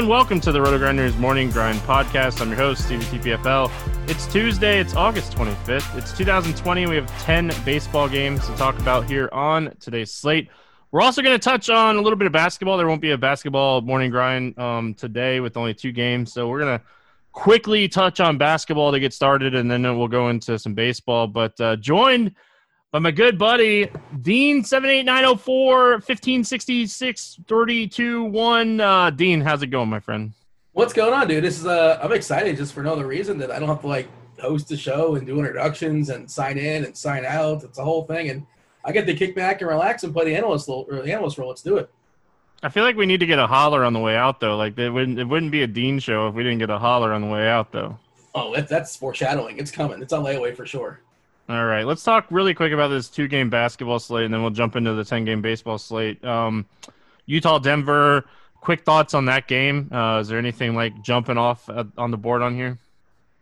everyone. Welcome to the Roto Grinders Morning Grind Podcast. I'm your host, Stevie TPFL. It's Tuesday. It's August 25th. It's 2020. We have 10 baseball games to talk about here on today's slate. We're also going to touch on a little bit of basketball. There won't be a basketball morning grind um, today with only two games. So we're going to quickly touch on basketball to get started, and then we'll go into some baseball. But uh, joined – but my good buddy, Dean 78904 1566 32 1. Uh, Dean, how's it going, my friend? What's going on, dude? This is uh I'm excited just for no other reason that I don't have to like host the show and do introductions and sign in and sign out. It's a whole thing and I get to kick back and relax and play the analyst role or the analyst role. Let's do it. I feel like we need to get a holler on the way out though. Like it wouldn't it wouldn't be a Dean show if we didn't get a holler on the way out though. Oh, that's foreshadowing. It's coming. It's on layaway for sure. All right, let's talk really quick about this two-game basketball slate, and then we'll jump into the ten-game baseball slate. Um, Utah, Denver. Quick thoughts on that game? Uh, is there anything like jumping off on the board on here?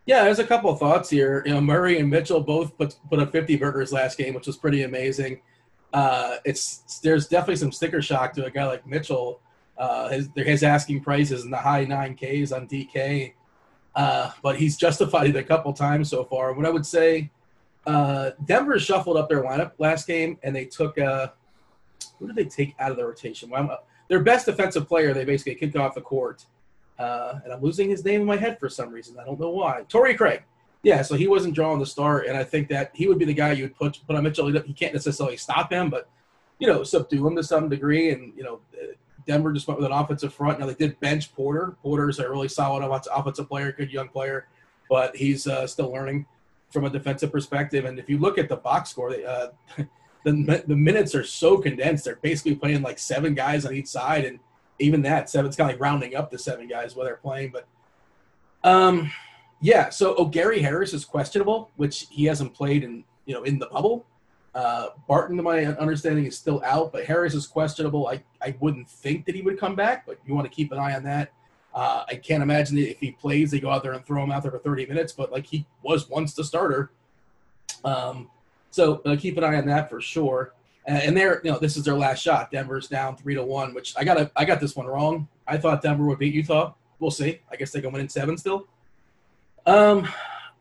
Yeah, there's a couple of thoughts here. You know, Murray and Mitchell both put put up 50 burgers last game, which was pretty amazing. Uh, it's there's definitely some sticker shock to a guy like Mitchell. Uh, his his asking prices in the high nine Ks on DK, uh, but he's justified it a couple times so far. What I would say uh, Denver shuffled up their lineup last game, and they took uh, who did they take out of the rotation? Well, their best defensive player, they basically kicked off the court, uh, and I'm losing his name in my head for some reason. I don't know why. Torrey Craig. Yeah, so he wasn't drawing the start, and I think that he would be the guy you would put put on Mitchell. He can't necessarily stop him, but you know, subdue him to some degree. And you know, Denver just went with an offensive front. Now they did bench Porter. Porter's a really solid offensive player, good young player, but he's uh, still learning from a defensive perspective. And if you look at the box score, uh, the the minutes are so condensed. They're basically playing like seven guys on each side, and even that seven, it's kind of like rounding up to seven guys while they're playing. But um, yeah. So oh, Gary Harris is questionable, which he hasn't played in you know in the bubble. Uh, Barton, to my understanding, is still out, but Harris is questionable. I, I wouldn't think that he would come back, but you want to keep an eye on that. Uh, I can't imagine if he plays, they go out there and throw him out there for 30 minutes, but like he was once the starter. Um, so uh, keep an eye on that for sure. And they're, you know, this is their last shot. Denver's down three to one, which I got I got this one wrong. I thought Denver would beat Utah. We'll see. I guess they go win in seven still. Um,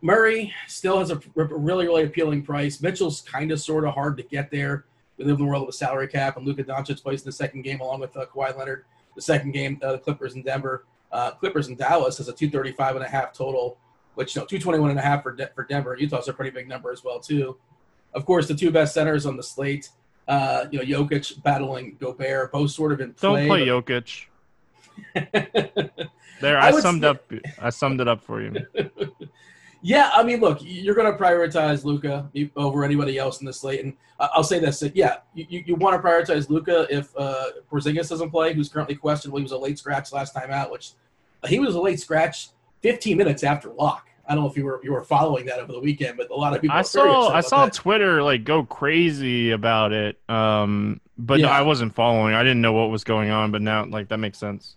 Murray still has a really, really appealing price. Mitchell's kind of sort of hard to get there. We live in the world of a salary cap, and Luka Doncic plays in the second game along with uh, Kawhi Leonard. The second game, uh, the Clippers in Denver. Uh, Clippers in Dallas has a 235 and a half total, which you know 221 and a half for De- for Denver. Utah's a pretty big number as well too. Of course, the two best centers on the slate, uh, you know, Jokic battling Gobert, both sort of in play. Don't play Jokic. there, I, I summed say- up. I summed it up for you. Yeah, I mean, look, you're going to prioritize Luka over anybody else in the slate, and I'll say this: yeah, you, you want to prioritize Luka if uh, Porzingis doesn't play, who's currently questionable. He was a late scratch last time out, which he was a late scratch 15 minutes after lock. I don't know if you were you were following that over the weekend, but a lot of people. I saw I saw that. Twitter like go crazy about it, um, but yeah. I wasn't following. I didn't know what was going on, but now like that makes sense.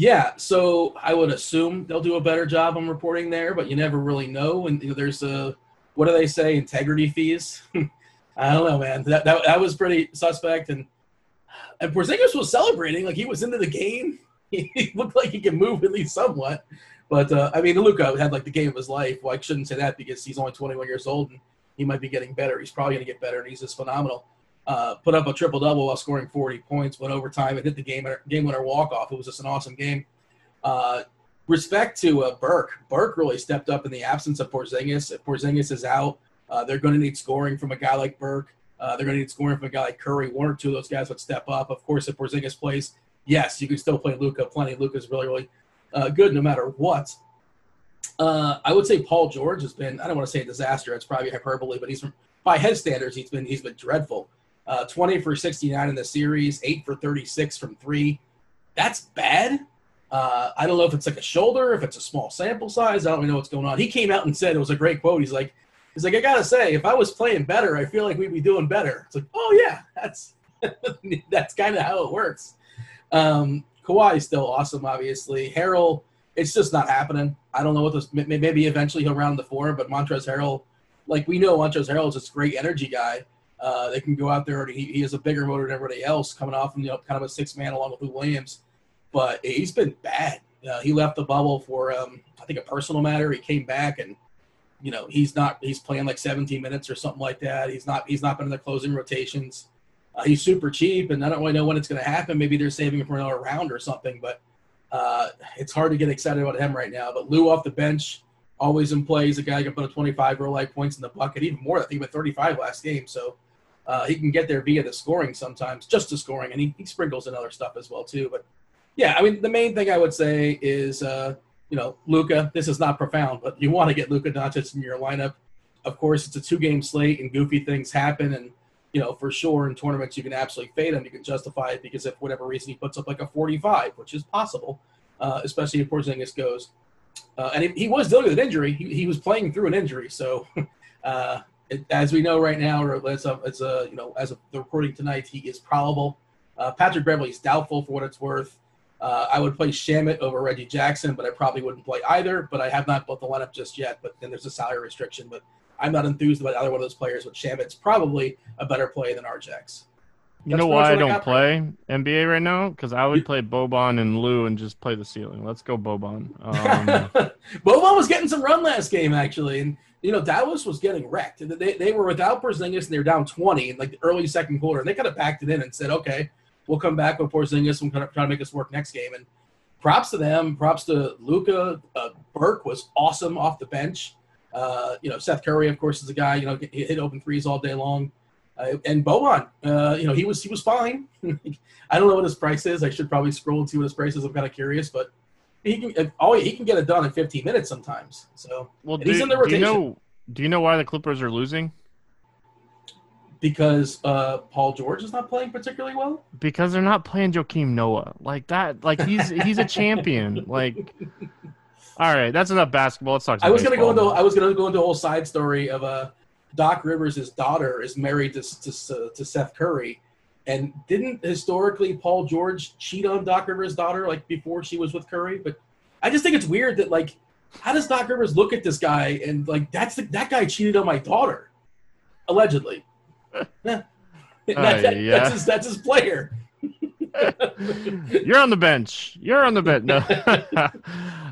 Yeah, so I would assume they'll do a better job on reporting there, but you never really know. And you know, there's a what do they say? Integrity fees. I don't know, man. That, that that was pretty suspect. And and Porzingis was celebrating like he was into the game. He looked like he could move at least somewhat. But uh, I mean, Luka had like the game of his life. Well, I shouldn't say that because he's only 21 years old and he might be getting better. He's probably going to get better, and he's just phenomenal uh, put up a triple double while scoring 40 points, went overtime and hit the game game winner walk off. It was just an awesome game. Uh, respect to uh, Burke. Burke really stepped up in the absence of Porzingis. If Porzingis is out, uh, they're going to need scoring from a guy like Burke. Uh, they're going to need scoring from a guy like Curry. One or two of those guys would step up. Of course, if Porzingis plays, yes, you can still play Luka Plenty. Luka's really, really good no matter what. I would say Paul George has been. I don't want to say a disaster. It's probably hyperbole, but he's by head standards, he's been he's been dreadful. Uh, 20 for 69 in the series, 8 for 36 from three. That's bad. Uh, I don't know if it's like a shoulder, if it's a small sample size. I don't know what's going on. He came out and said it was a great quote. He's like, he's like, I gotta say, if I was playing better, I feel like we'd be doing better. It's like, oh yeah, that's that's kind of how it works. Um, Kawhi is still awesome, obviously. Harrell, it's just not happening. I don't know what this. Maybe eventually he'll round the four, but Montrezl Harrell, like we know, Montrezl Harrell is this great energy guy. Uh, they can go out there and he, he has a bigger motor than everybody else coming off from you know kind of a six man along with Lou Williams. but he's been bad. Uh, he left the bubble for um, I think a personal matter. He came back and you know he's not he's playing like 17 minutes or something like that. He's not he's not been in the closing rotations. Uh, he's super cheap, and I don't really know when it's going to happen. Maybe they're saving him for another round or something, but uh, it's hard to get excited about him right now. But Lou off the bench, always in play. He's a guy who can put a 25 real life points in the bucket, even more. I think went 35 last game, so uh, he can get there via the scoring sometimes, just the scoring, and he, he sprinkles in other stuff as well too. But yeah, I mean the main thing I would say is uh, you know Luka. This is not profound, but you want to get Luka Doncic in your lineup. Of course, it's a two game slate, and goofy things happen, and you know, for sure in tournaments you can absolutely fade him. You can justify it because if whatever reason he puts up like a 45, which is possible, uh, especially if Porzingis goes. Uh, and he, he, was dealing with an injury. He, he was playing through an injury. So, uh, it, as we know right now, or it's a, it's a you know, as of the recording tonight, he is probable. Uh, Patrick is doubtful for what it's worth. Uh, I would play Shamet over Reggie Jackson, but I probably wouldn't play either. But I have not built the lineup just yet. But then there's a salary restriction. But I'm not enthused about either one of those players, but Shamet's probably a better play than Arjax. You know why I don't play NBA right now? Because I would play Boban and Lou and just play the ceiling. Let's go Boban. Um, Boban was getting some run last game actually, and you know Dallas was getting wrecked. They, they were without Porzingis and they were down 20 in like the early second quarter, and they kind of backed it in and said, "Okay, we'll come back with Porzingis and try to make us work next game." And props to them. Props to Luka. Uh, Burke was awesome off the bench. Uh, you know, Seth Curry, of course, is a guy. You know, he hit open threes all day long. Uh, and Boban, uh, you know, he was he was fine. I don't know what his price is. I should probably scroll and see what his price is. I'm kind of curious, but he can. Oh, he can get it done in 15 minutes sometimes. So well, do, he's in the rotation. Do you know? Do you know why the Clippers are losing? Because uh, Paul George is not playing particularly well. Because they're not playing Joakim Noah like that. Like he's he's a champion. Like all right, that's enough basketball. Let's talk. I was going to go into I was going to go into a whole side story of uh, Doc Rivers' daughter is married to, to to Seth Curry, and didn't historically Paul George cheat on Doc Rivers' daughter like before she was with Curry? But I just think it's weird that like, how does Doc Rivers look at this guy and like that's the, that guy cheated on my daughter, allegedly. that, that, yeah. That's his, that's his player. You're on the bench. You're on the bench. No.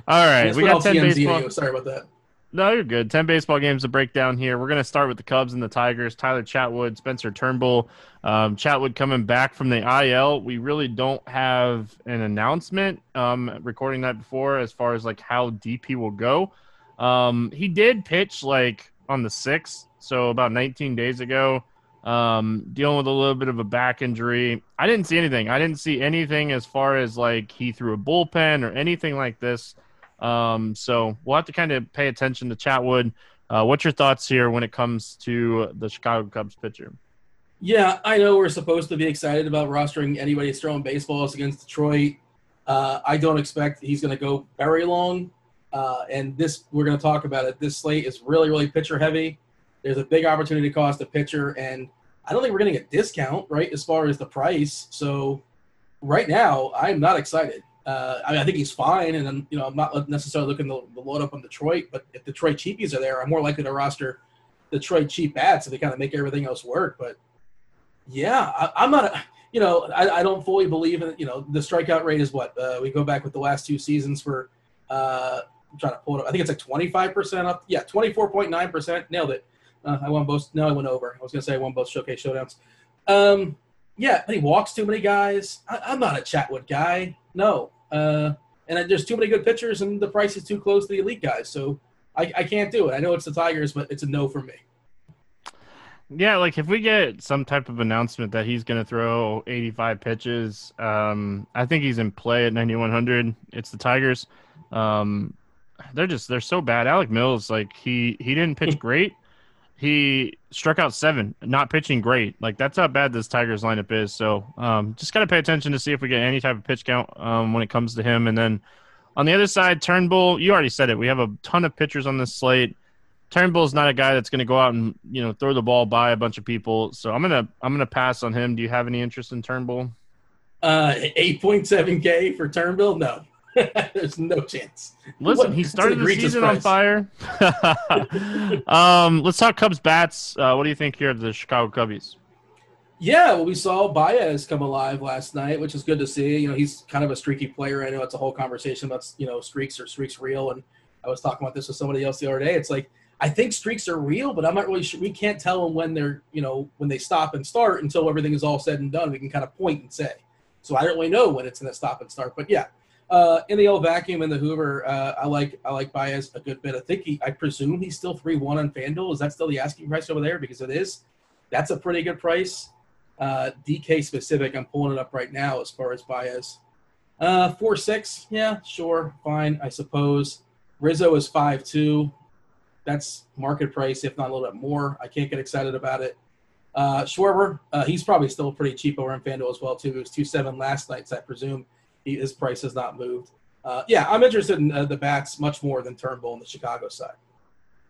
All right, we got ten baseball. Sorry about that. No, you're good. Ten baseball games to break down here. We're going to start with the Cubs and the Tigers. Tyler Chatwood, Spencer Turnbull. Um, Chatwood coming back from the IL. We really don't have an announcement. Um, recording that before as far as like how deep he will go. Um, he did pitch like on the sixth, so about 19 days ago um, dealing with a little bit of a back injury. I didn't see anything. I didn't see anything as far as like he threw a bullpen or anything like this. Um, so we'll have to kind of pay attention to Chatwood. Uh, what's your thoughts here when it comes to the Chicago Cubs pitcher? Yeah, I know we're supposed to be excited about rostering anybody that's throwing baseballs against Detroit. Uh, I don't expect he's going to go very long. Uh, and this, we're going to talk about it. This slate is really, really pitcher heavy. There's a big opportunity cost a pitcher, and I don't think we're getting a discount, right, as far as the price. So right now, I'm not excited. Uh, I mean, I think he's fine, and I'm, you know, I'm not necessarily looking to, load up on Detroit. But if Detroit cheapies are there, I'm more likely to roster Detroit cheap bats if they kind of make everything else work. But yeah, I, am not. A, you know, I, I, don't fully believe in. You know, the strikeout rate is what uh, we go back with the last two seasons for. Uh, I'm trying to pull it up. I think it's like 25 percent up. Yeah, 24.9 percent. Nailed it. Uh, I won both. No, I went over. I was to say I won both showcase showdowns. Um, yeah, but he walks too many guys. I, am not a Chatwood guy. No. Uh, and there's too many good pitchers, and the price is too close to the elite guys. So I, I can't do it. I know it's the Tigers, but it's a no for me. Yeah, like if we get some type of announcement that he's going to throw 85 pitches, um, I think he's in play at 9100. It's the Tigers. Um, they're just they're so bad. Alec Mills, like he he didn't pitch great, he struck out seven, not pitching great. Like that's how bad this Tigers lineup is. So um, just got to pay attention to see if we get any type of pitch count um, when it comes to him. And then on the other side, Turnbull, you already said it. We have a ton of pitchers on this slate. Turnbull's not a guy that's going to go out and you know throw the ball by a bunch of people. So I'm gonna I'm gonna pass on him. Do you have any interest in Turnbull? Uh, eight point seven K for Turnbull? No. There's no chance. Listen, what? he started the season price. on fire. um, let's talk Cubs bats. Uh, what do you think here of the Chicago Cubbies? Yeah, well, we saw Baez come alive last night, which is good to see. You know, he's kind of a streaky player. I know it's a whole conversation about you know streaks or streaks real, and I was talking about this with somebody else the other day. It's like I think streaks are real, but I'm not really sure. We can't tell them when they're you know when they stop and start until everything is all said and done. We can kind of point and say. So I don't really know when it's going to stop and start. But yeah, uh, in the old vacuum in the Hoover, uh, I like I like Baez a good bit. I think he, I presume he's still three one on FanDuel. Is that still the asking price over there? Because it is. That's a pretty good price. Uh, DK specific, I'm pulling it up right now as far as Baez. Uh, four six, yeah, sure, fine, I suppose. Rizzo is five two. That's market price, if not a little bit more. I can't get excited about it. Uh, Schwarber, uh, he's probably still pretty cheap over in FanDuel as well too. It was two seven last night, so I presume he, his price has not moved. Uh, yeah, I'm interested in uh, the bats much more than Turnbull on the Chicago side.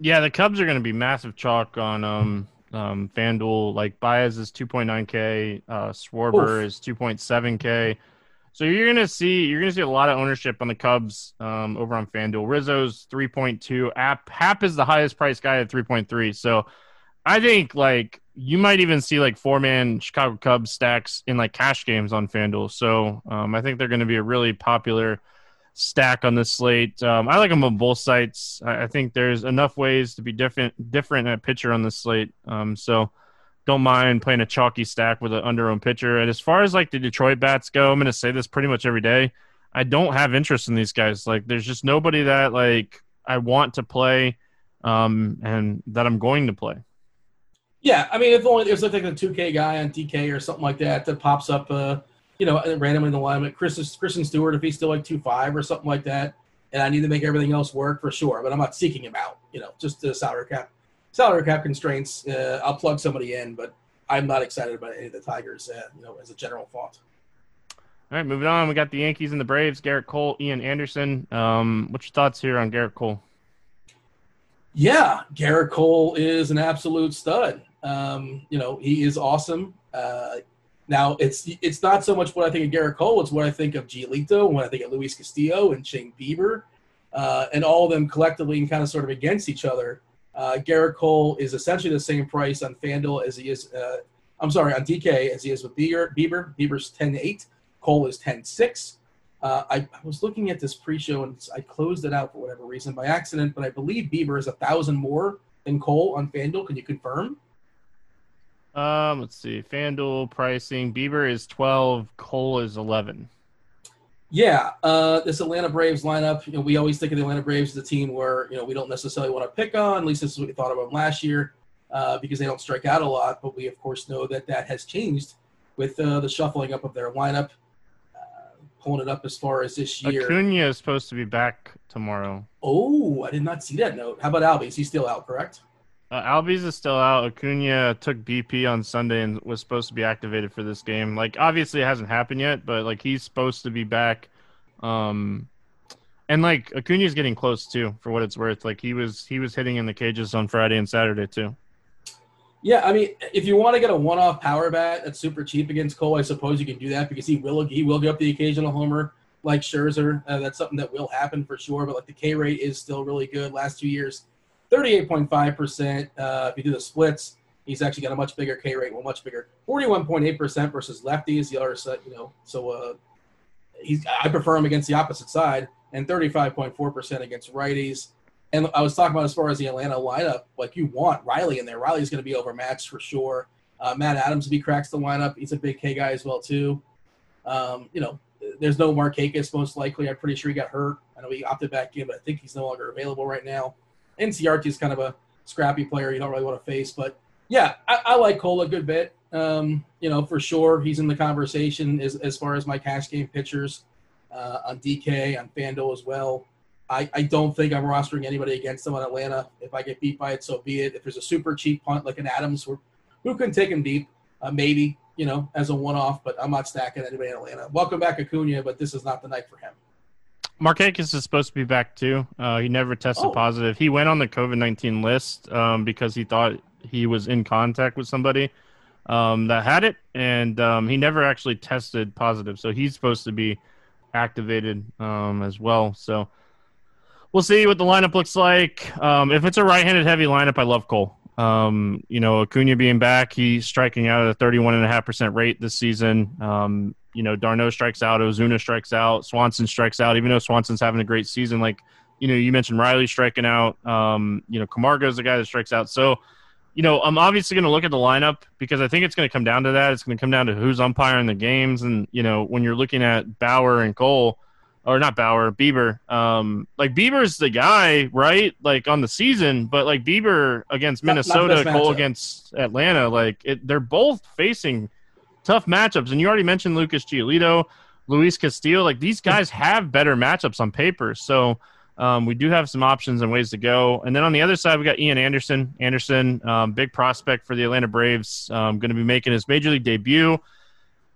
Yeah, the Cubs are going to be massive chalk on um, um, FanDuel, like Baez is 2.9K, uh, Schwarber Oof. is 2.7K. So you're gonna see you're gonna see a lot of ownership on the Cubs um, over on FanDuel. Rizzo's 3.2. App Happ is the highest price guy at 3.3. So I think like you might even see like four man Chicago Cubs stacks in like cash games on FanDuel. So um, I think they're going to be a really popular stack on this slate. Um, I like them on both sites. I, I, think there's enough ways to be different different at pitcher on this slate. Um, so don't mind playing a chalky stack with an underowned pitcher. And as far as like the Detroit bats go, I'm going to say this pretty much every day. I don't have interest in these guys. Like, there's just nobody that like I want to play, um, and that I'm going to play. Yeah, I mean, if only there's like a 2K guy on DK or something like that that pops up. Uh, you know, randomly in the lineup. Chris Christin Stewart, if he's still like two five or something like that, and I need to make everything else work for sure. But I'm not seeking him out. You know, just the salary cap, salary cap constraints. Uh, I'll plug somebody in, but I'm not excited about any of the Tigers. Uh, you know, as a general thought. All right, moving on. We got the Yankees and the Braves. Gerrit Cole, Ian Anderson. Um, what's your thoughts here on Gerrit Cole? Yeah, Gerrit Cole is an absolute stud. Um, you know, he is awesome. Uh, now it's it's not so much what I think of Gerrit Cole; it's what I think of Giolito, what I think of Luis Castillo and Shane Bieber, uh, and all of them collectively and kind of sort of against each other. Uh, Gerrit Cole is essentially the same price on FanDuel as he is. Uh, I'm sorry, on DK as he is with Bieber. Bieber Bieber's 10-8. Cole is 10-6. Uh, I, I, was looking at this pre-show and I closed it out for whatever reason by accident, but I believe Bieber is a thousand more than Cole on FanDuel. Can you confirm? Um, let's see. FanDuel pricing. Bieber is twelve. Cole is eleven. Yeah, uh, this Atlanta Braves lineup. You know, we always think of the Atlanta Braves as a team where you know we don't necessarily want to pick on. At least this is what we thought of them last year, uh, because they don't strike out a lot. But we of course know that that has changed with uh, the shuffling up of their lineup. Uh, pulling it up as far as this year. Acuna is supposed to be back tomorrow. Oh, I did not see that note. How about Albie? Is he still out? Correct. Uh, Albies is still out. Acuna took BP on Sunday and was supposed to be activated for this game. Like, obviously, it hasn't happened yet, but like he's supposed to be back. Um, and like Acuna's getting close too, for what it's worth. Like he was he was hitting in the cages on Friday and Saturday too. Yeah, I mean, if you want to get a one-off power bat that's super cheap against Cole, I suppose you can do that because he will he will give up the occasional homer like Scherzer. Uh, that's something that will happen for sure. But like the K rate is still really good. Last two years, 38.5%. Uh, if you do the splits, he's actually got a much bigger K rate, well, much bigger. 41.8% versus lefties. The other side, you know, so uh, he's I prefer him against the opposite side, and 35.4% against righties. And I was talking about as far as the Atlanta lineup, like you want Riley in there. Riley's going to be overmatched for sure. Uh, Matt Adams, if he cracks the lineup, he's a big K guy as well too. Um, you know, there's no Markakis most likely. I'm pretty sure he got hurt. I know he opted back in, but I think he's no longer available right now. Inciarte is kind of a scrappy player you don't really want to face. But yeah, I, I like Cole a good bit. Um, you know, for sure, he's in the conversation as, as far as my cash game pitchers uh, on DK, on FanDuel as well. I, I don't think I'm rostering anybody against them on Atlanta. If I get beat by it, so be it. If there's a super cheap punt like an Adams, who, who can take him deep? Uh, maybe, you know, as a one off, but I'm not stacking anybody in Atlanta. Welcome back, Acuna, but this is not the night for him. Markakis is supposed to be back too. Uh, he never tested oh. positive. He went on the COVID nineteen list um, because he thought he was in contact with somebody um, that had it, and um, he never actually tested positive. So he's supposed to be activated um, as well. So we'll see what the lineup looks like. Um, if it's a right-handed heavy lineup, I love Cole. Um, you know, Acuna being back, he's striking out at a 31.5% rate this season. You know, d'Arnaud strikes out, Ozuna strikes out, Swanson strikes out, even though Swanson's having a great season. Like, you know, you mentioned Riley striking out. Um, you know, Camargo's the guy that strikes out. So, you know, I'm obviously going to look at the lineup because I think it's going to come down to that. It's going to come down to who's umpiring the games. And, you know, when you're looking at Bauer and Cole, or not Bauer, Bieber. Um, like Bieber's the guy, right? Like on the season, but like Bieber against Minnesota, not, not Cole against Atlanta, like it, they're both facing tough matchups. And you already mentioned Lucas Giolito, Luis Castillo. Like these guys have better matchups on paper, so um, we do have some options and ways to go. And then on the other side, we got Ian Anderson. Anderson, um, big prospect for the Atlanta Braves, um, going to be making his major league debut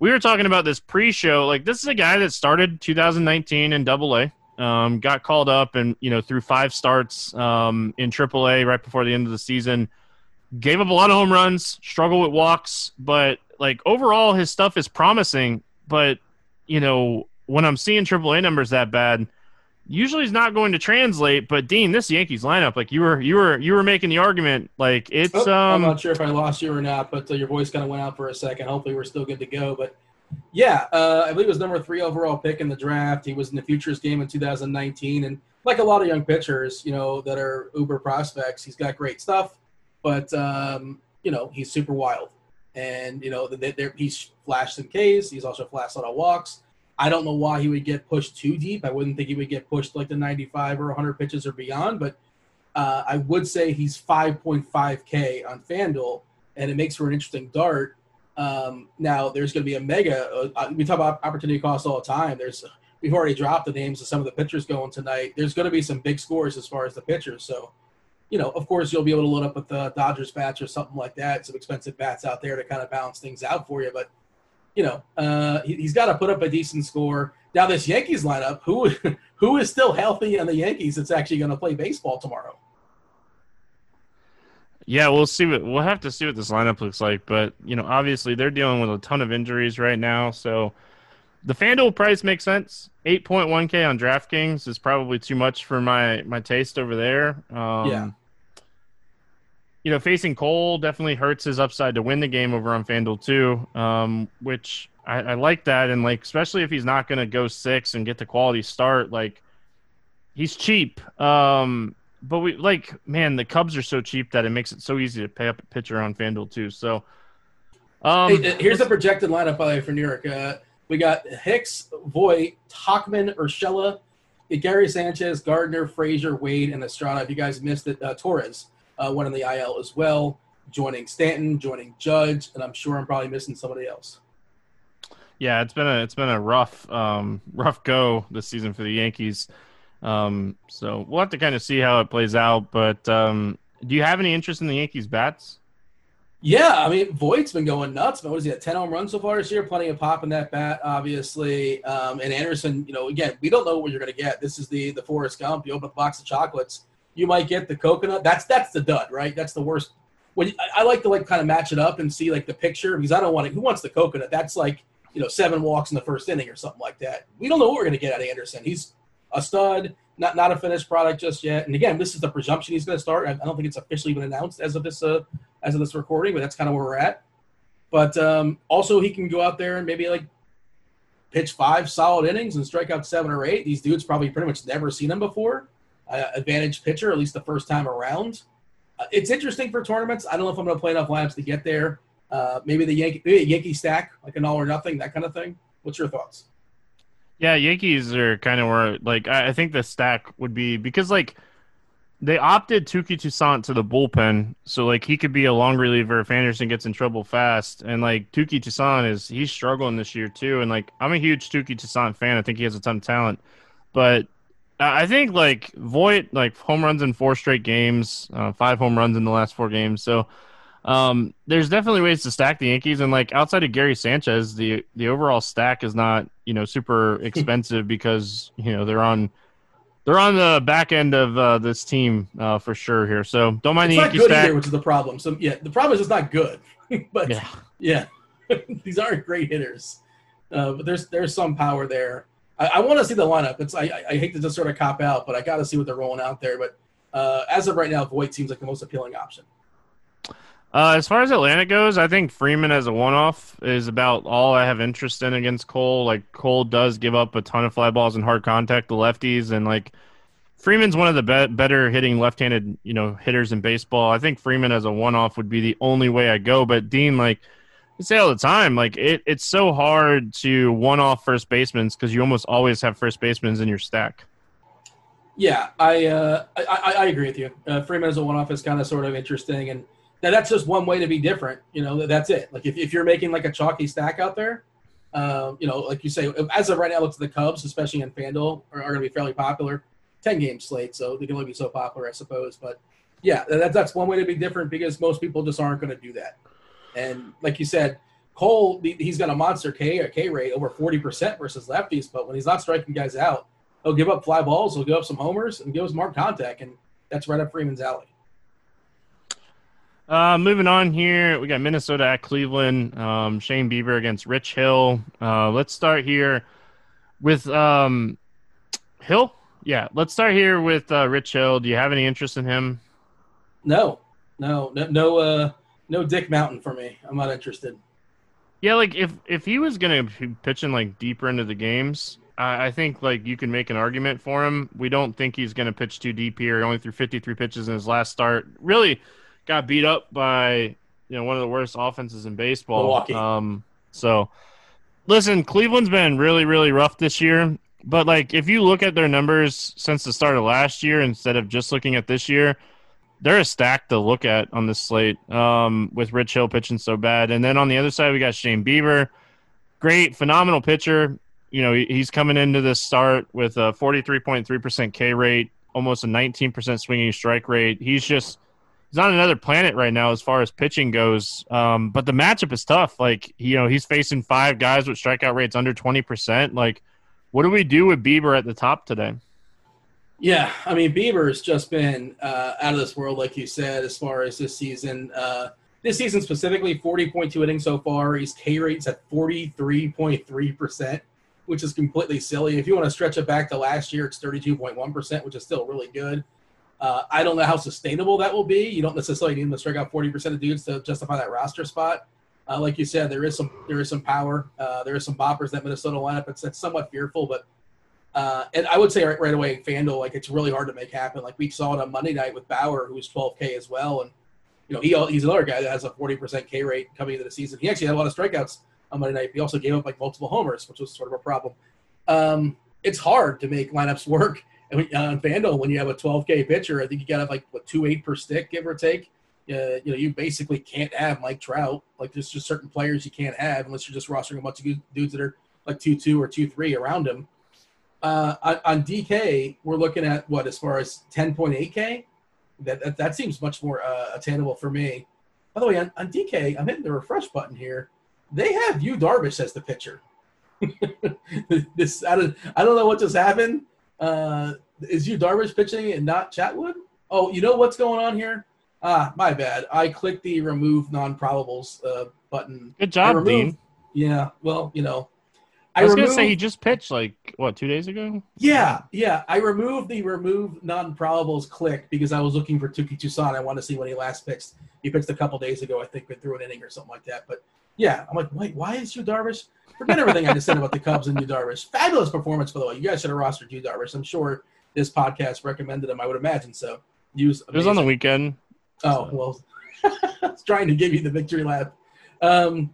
we were talking about this pre-show. Like this is a guy that started 2019 in Double A, um, got called up and you know through five starts um, in Triple A right before the end of the season. Gave up a lot of home runs, struggled with walks, but like overall his stuff is promising. But you know when I'm seeing Triple A numbers that bad usually is not going to translate. But Dean, this Yankees lineup, like you were, you were, you were making the argument, like it's. Oh, um, I'm not sure if I lost you or not, but uh, your voice kind of went out for a second. Hopefully, we're still good to go. But yeah, uh, I believe it was number three overall pick in the draft. He was in the futures game in 2019, and like a lot of young pitchers, you know, that are uber prospects, he's got great stuff, but um, you know, he's super wild. And you know, there he's flashed some Ks. He's also flashed a lot of walks. I don't know why he would get pushed too deep. I wouldn't think he would get pushed like the 95 or 100 pitches or beyond, but uh, I would say he's 5.5K on FanDuel, and it makes for an interesting dart. Um, now, there's going to be a mega. Uh, uh, we talk about opportunity cost all the time. There's we've already dropped the names of some of the pitchers going tonight. There's going to be some big scores as far as the pitchers. So, you know, of course, you'll be able to load up with the Dodgers bats or something like that. Some expensive bats out there to kind of balance things out for you, but you know, uh, he, has got to put up a decent score. Now, this Yankees lineup, who who is still healthy in the Yankees that's actually going to play baseball tomorrow? Yeah, we'll see what we'll have to see what this lineup looks like. But you know, obviously they're dealing with a ton of injuries right now, so the FanDuel price makes sense. Eight point one K on DraftKings is probably too much for my my taste over there. Um, yeah you know, facing Cole definitely hurts his upside to win the game over on FanDuel too, um, which I, I, like that. And like, especially if he's not going to go six and get the quality start, like he's cheap. Um, but we like, man, the Cubs are so cheap that it makes it so easy to pay up a pitcher on FanDuel too. So, um, hey, here's the projected lineup by for New York. Uh, we got Hicks, Voit, Tauchman, Urshela, Gary Sanchez, Gardner, Frazier, Wade, and Estrada. If you guys missed it, uh, Torres uh, went on the IL as well, joining Stanton, joining Judge, and I'm sure I'm probably missing somebody else. Yeah, it's been a it's been a rough um, rough go this season for the Yankees. Um, so we'll have to kind of see how it plays out. But um, do you have any interest in the Yankees bats? Yeah, I mean Voit's been going nuts. But what is he at ten home runs so far this year? Plenty of pop in that bat, obviously. Um, and Anderson, you know, again, we don't know what you're going to get. This is the the Forrest Gump. You open a box of chocolates you might get the coconut. That's that's the dud, right? That's the worst. When I, I like to like kind of match it up and see like the picture because I don't want to. Who wants the coconut? That's like you know seven walks in the first inning or something like that. We don't know what we're going to get out of Anderson. He's a stud, not not a finished product just yet. And again, this is the presumption he's going to start. I, I don't think it's officially been announced as of this uh, as of this recording, but that's kind of where we're at. But um, also, he can go out there and maybe like pitch five solid innings and strike out seven or eight. These dudes probably pretty much never seen him before uh, advantage pitcher, at least the first time around. Uh, it's interesting for tournaments. I don't know if I'm going to play enough lineups to get there. Uh, maybe the Yankee, maybe Yankee stack, like an all or nothing, that kind of thing. What's your thoughts? Yeah, Yankees are kind of where, like, I, I think the stack would be because, like, they opted Touki Toussaint to the bullpen, so like he could be a long reliever if Anderson gets in trouble fast. And like Touki Toussaint is he's struggling this year too. And like I'm a huge Touki Toussaint fan. I think he has a ton of talent, but I think like Voit, like home runs in four straight games, uh, five home runs in the last four games. So um, there's definitely ways to stack the Yankees, and like outside of Gary Sanchez, the the overall stack is not you know super expensive because you know they're on they're on the back end of uh, this team uh, for sure here. So don't mind it's the Yankee stack. Either, which is the problem. So yeah, the problem is it's not good, but yeah, yeah. these aren't great hitters. Uh, but there's there's some power there. I, I want to see the lineup. It's I, I hate to just sort of cop out, but I got to see what they're rolling out there. But uh, as of right now, Voit seems like the most appealing option. Uh, as far as Atlanta goes, I think Freeman as a one-off is about all I have interest in against Cole. Like Cole does give up a ton of fly balls and hard contact to lefties, and like Freeman's one of the be- better hitting left-handed you know hitters in baseball. I think Freeman as a one-off would be the only way I go. But Dean, like Say all the time, like it, it's so hard to one-off first basemen because you almost always have first basemen in your stack. Yeah, I uh, I, I, agree with you. Uh, Freeman as a one-off is kind of sort of interesting and now that's just one way to be different. You know, that's it. Like if, if you're making like a chalky stack out there, um, you know, like you say, as of right now, looks the Cubs, especially in FanDuel, are, are going to be fairly popular. Ten game slate, so they can only be so popular, I suppose. But yeah, that, that's one way to be different because most people just aren't going to do that. And like you said, Cole, he's got a monster K or K rate over forty percent versus lefties, but when he's not striking guys out, he'll give up fly balls, he'll give up some homers, and give us more contact, and that's right up Freeman's alley. Uh, moving on here, we got Minnesota at Cleveland. Um, Shane Bieber against Rich Hill. Uh, let's start here with um, Hill. Yeah, let's start here with uh, Rich Hill. Do you have any interest in him? No, no, no, no, uh, no Dick Mountain for me. I'm not interested. Yeah, like if if he was gonna be pitching like deeper into the games, I, I think like you can make an argument for him. We don't think he's gonna pitch too deep here. He only threw 53 pitches in his last start. Really got beat up by you know one of the worst offenses in baseball. Milwaukee. Um, so listen, Cleveland's been really really rough this year. But like if you look at their numbers since the start of last year instead of just looking at this year, they're a stack to look at on this slate. Um, with Rich Hill pitching so bad, and then on the other side we got Shane Bieber, great, phenomenal pitcher. You know he's coming into this start with a 43.3% K rate, almost a 19% swinging strike rate. He's just he's on another planet right now as far as pitching goes. Um, but the matchup is tough. Like you know, he's facing five guys with strikeout rates under twenty percent. Like, what do we do with Bieber at the top today? Yeah, I mean Bieber's just been uh, out of this world, like you said, as far as this season. Uh, this season specifically, forty point two innings so far. His K rates at forty three point three percent, which is completely silly. If you want to stretch it back to last year, it's thirty two point one percent, which is still really good. Uh, I don't know how sustainable that will be. You don't necessarily need to strike out 40% of dudes to justify that roster spot. Uh, like you said, there is some there is some power. Uh, there is some boppers that Minnesota lineup. It's, it's somewhat fearful, but uh, and I would say right, right away, Fanduel, like it's really hard to make happen. Like we saw it on Monday night with Bauer, who was 12K as well, and you know he he's another guy that has a 40% K rate coming into the season. He actually had a lot of strikeouts on Monday night. He also gave up like multiple homers, which was sort of a problem. Um, it's hard to make lineups work on Fanduel, when you have a 12K pitcher, I think you got to have like what two eight per stick, give or take. Uh, you know, you basically can't have Mike Trout. Like there's just certain players you can't have unless you're just rostering a bunch of dudes that are like two two or two three around him. Uh, on, on, DK, we're looking at what as far as 10.8K. That, that, that seems much more uh, attainable for me. By the way, on, on DK, I'm hitting the refresh button here. They have Yu Darvish as the pitcher. this I don't, I don't know what just happened. Uh, is Yu Darvish pitching and not Chatwood? Oh, you know what's going on here? Ah, my bad. I clicked the remove non-probables uh, button. Good job, removed, Dean. Yeah, well, you know, I, I was removed, gonna say he just pitched like what two days ago. Yeah, yeah. I removed the remove non-probables click because I was looking for Touki Toussaint. I want to see when he last pitched. He pitched a couple days ago, I think, but threw an inning or something like that. But yeah, I'm like, wait, why is Yu Darvish? Forget everything I just said about the Cubs and Yu Darvish. Fabulous performance, by the way. You guys should have rostered Yu Darvish. I'm sure this podcast recommended him. I would imagine so. Use it was on the weekend. Oh so. well, I was trying to give you the victory lap. Um,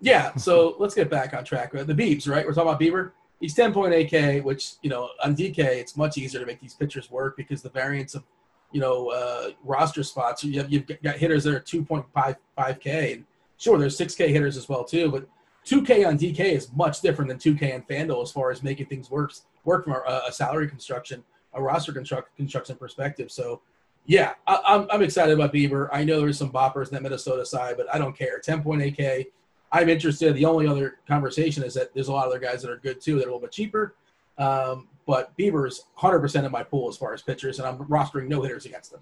yeah, so let's get back on track. The Beebs, right? We're talking about Bieber. He's 10.8K, which you know on DK it's much easier to make these pitchers work because the variance of you know uh, roster spots. You have, you've got hitters that are 2.55K, and sure, there's 6K hitters as well too, but 2K on DK is much different than 2K on FanDuel as far as making things work work from a, a salary construction, a roster construct, construction perspective. So, yeah, I, am I'm, I'm excited about Bieber. I know there's some boppers in that Minnesota side, but I don't care. 10.8K. I'm interested. The only other conversation is that there's a lot of other guys that are good too that are a little bit cheaper. Um, but Bieber's 100% in my pool as far as pitchers, and I'm rostering no hitters against them.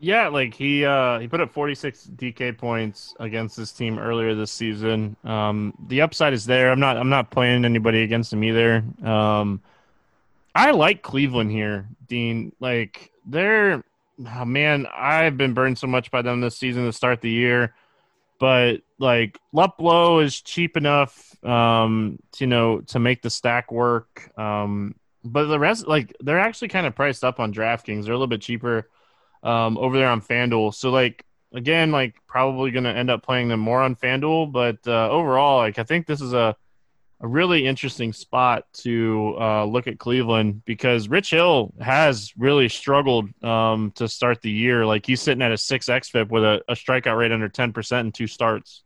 Yeah, like he uh, he put up 46 DK points against this team earlier this season. Um, the upside is there. I'm not I'm not playing anybody against him either. Um, I like Cleveland here, Dean. Like they're oh, man, I've been burned so much by them this season to start the year. But like Luplow is cheap enough, um, to, you know, to make the stack work. Um, but the rest, like, they're actually kind of priced up on DraftKings. They're a little bit cheaper um, over there on FanDuel. So like again, like probably going to end up playing them more on FanDuel. But uh, overall, like I think this is a a really interesting spot to uh, look at Cleveland because Rich Hill has really struggled um, to start the year. Like he's sitting at a six x xFIP with a, a strikeout rate under ten percent in two starts.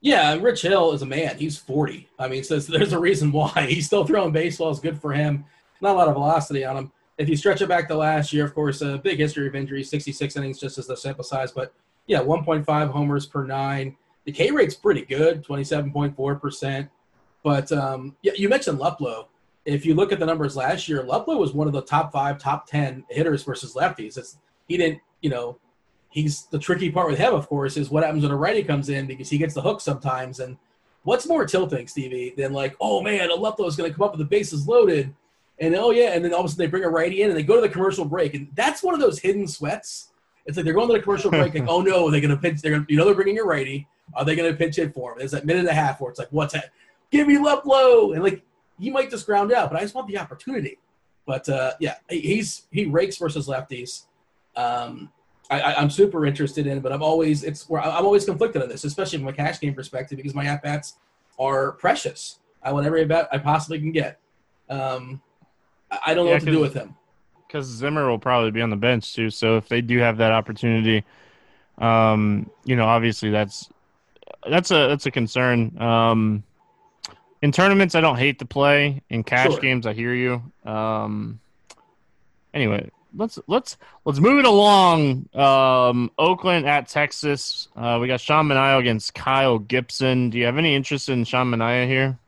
Yeah, Rich Hill is a man. He's 40. I mean, so there's a reason why he's still throwing baseballs. Good for him. Not a lot of velocity on him if you stretch it back to last year, of course, a big history of injuries, 66 innings just as the sample size. But yeah, 1.5 homers per nine. The K rate's pretty good, 27.4%. But um, yeah, you mentioned Luplow. If you look at the numbers last year, Luplow was one of the top five, top 10 hitters versus lefties. It's, he didn't, you know, he's the tricky part with him, of course, is what happens when a righty comes in because he gets the hook sometimes. And what's more tilting, Stevie, than like, oh man, a Luplow is going to come up with the bases loaded and oh yeah, and then all of a sudden they bring a righty in and they go to the commercial break, and that's one of those hidden sweats. It's like they're going to the commercial break, like oh no, they're gonna pitch. They're gonna, you know they're bringing a righty. Are they gonna pitch hit for him? There's that minute and a half where it's like what's that? Give me Luplow, and like he might just ground out, but I just want the opportunity. But uh, yeah, he's he rakes versus lefties. Um, I, am super interested in, but I'm always it's where I'm always conflicted on this, especially from a cash game perspective, because my at bats are precious. I want every bat I possibly can get. Um, I don't know yeah, what to do with him. Because Zimmer will probably be on the bench too. So if they do have that opportunity, um, you know, obviously that's that's a that's a concern. Um, in tournaments, I don't hate to play. In cash sure. games, I hear you. Um, anyway, let's let's let's move it along. Um, Oakland at Texas. Uh, we got Sean Manaea against Kyle Gibson. Do you have any interest in Sean Manaea here?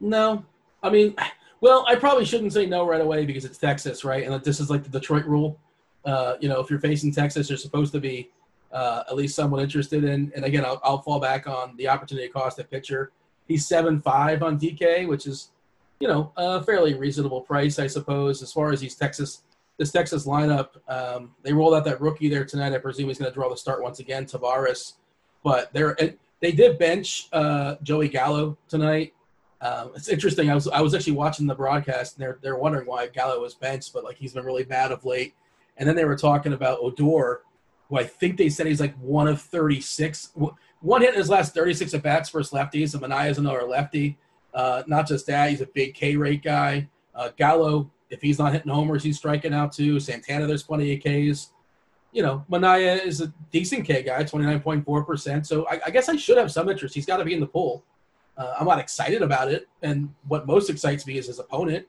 No, I mean well, I probably shouldn't say no right away because it's Texas, right? And this is like the Detroit rule. Uh, you know, if you're facing Texas, you're supposed to be uh, at least somewhat interested in. And again, I'll, I'll fall back on the opportunity cost at pitcher. He's seven five on DK, which is, you know, a fairly reasonable price, I suppose, as far as these Texas this Texas lineup. Um, they rolled out that rookie there tonight. I presume he's going to draw the start once again, Taveras. But they're they did bench uh, Joey Gallo tonight. Um, it's interesting. I was I was actually watching the broadcast, and they're they're wondering why Gallo was benched, but like he's been really bad of late. And then they were talking about Odor, who I think they said he's like one of 36, one hit in his last 36 at bats versus lefties. And Manaea is another lefty. Uh, not just that, he's a big K rate guy. Uh, Gallo, if he's not hitting homers, he's striking out too. Santana, there's plenty of Ks. You know, Manaea is a decent K guy, 29.4%. So I, I guess I should have some interest. He's got to be in the pool. Uh, I'm not excited about it. And what most excites me is his opponent.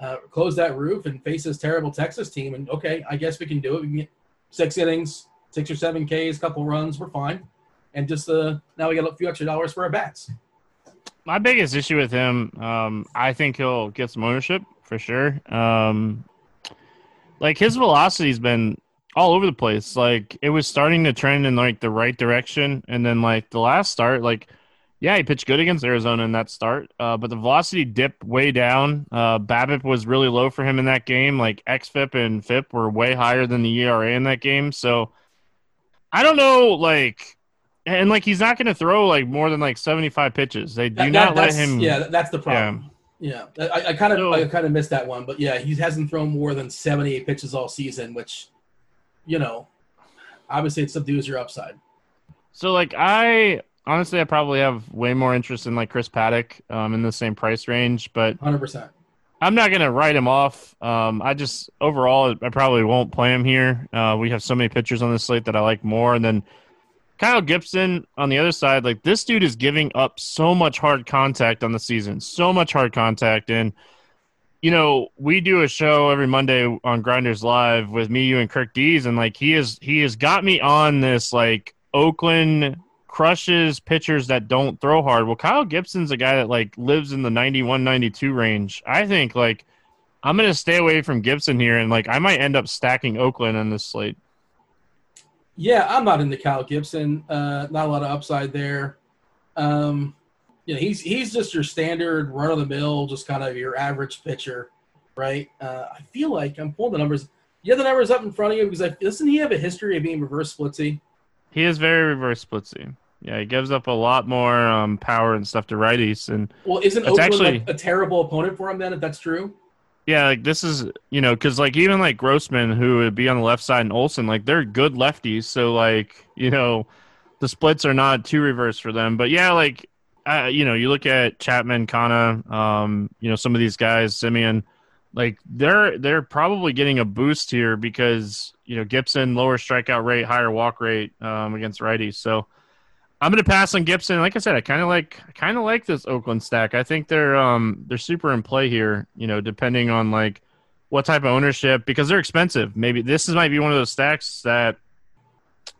Uh, close that roof and face this terrible Texas team. And okay, I guess we can do it. We can get six innings, six or seven Ks, couple runs. We're fine. And just uh, now we get a few extra dollars for our bats. My biggest issue with him, um, I think he'll get some ownership for sure. Um, like his velocity's been all over the place. Like it was starting to trend in like the right direction, and then like the last start, like yeah, he pitched good against Arizona in that start, uh, but the velocity dipped way down. Uh, BABIP was really low for him in that game. Like xFIP and FIP were way higher than the ERA in that game. So I don't know, like, and like he's not going to throw like more than like seventy five pitches. They do that, not let him. Yeah, that's the problem. Yeah, yeah. I kind of so, I kind of missed that one, but yeah, he hasn't thrown more than seventy eight pitches all season, which, you know, obviously it subdues your upside. So like I honestly, I probably have way more interest in like Chris Paddack um, in the same price range, but 100%. I'm not going to write him off. Um, I just overall, I probably won't play him here. Uh, we have so many pitchers on this slate that I like more. And then Kyle Gibson on the other side, like this dude is giving up so much hard contact on the season, so much hard contact. And, you know, we do a show every Monday on Grinders Live with me, you, and Kirk Dees, and like he is, he has got me on this like Oakland crushes pitchers that don't throw hard. Well, Kyle Gibson's a guy that like lives in the 91 92 range. I think like I'm going to stay away from Gibson here and like I might end up stacking Oakland on this slate. Yeah, I'm not into Kyle Gibson. Uh, not a lot of upside there. Um, you know, he's he's just your standard run of the mill, just kind of your average pitcher, right? Uh, I feel like I'm pulling the numbers. You have the numbers up in front of you because I, doesn't he have a history of being reverse splitsy? He is very reverse splitsy. Yeah, he gives up a lot more um, power and stuff to righties, and well, isn't Oakland actually, like a terrible opponent for him then? If that's true. Yeah, like this is you know because like even like Grossman who would be on the left side and Olson like they're good lefties, so like you know the splits are not too reverse for them. But yeah, like uh, you know you look at Chapman, Canha, um, you know some of these guys, Semien, like they're they're probably getting a boost here because you know Gibson lower strikeout rate, higher walk rate um, against righties, so. I'm gonna pass on Gibson. Like I said, I kind of like I kind of like this Oakland stack. I think they're um they're super in play here. You know, depending on like what type of ownership because they're expensive. Maybe this is, might be one of those stacks that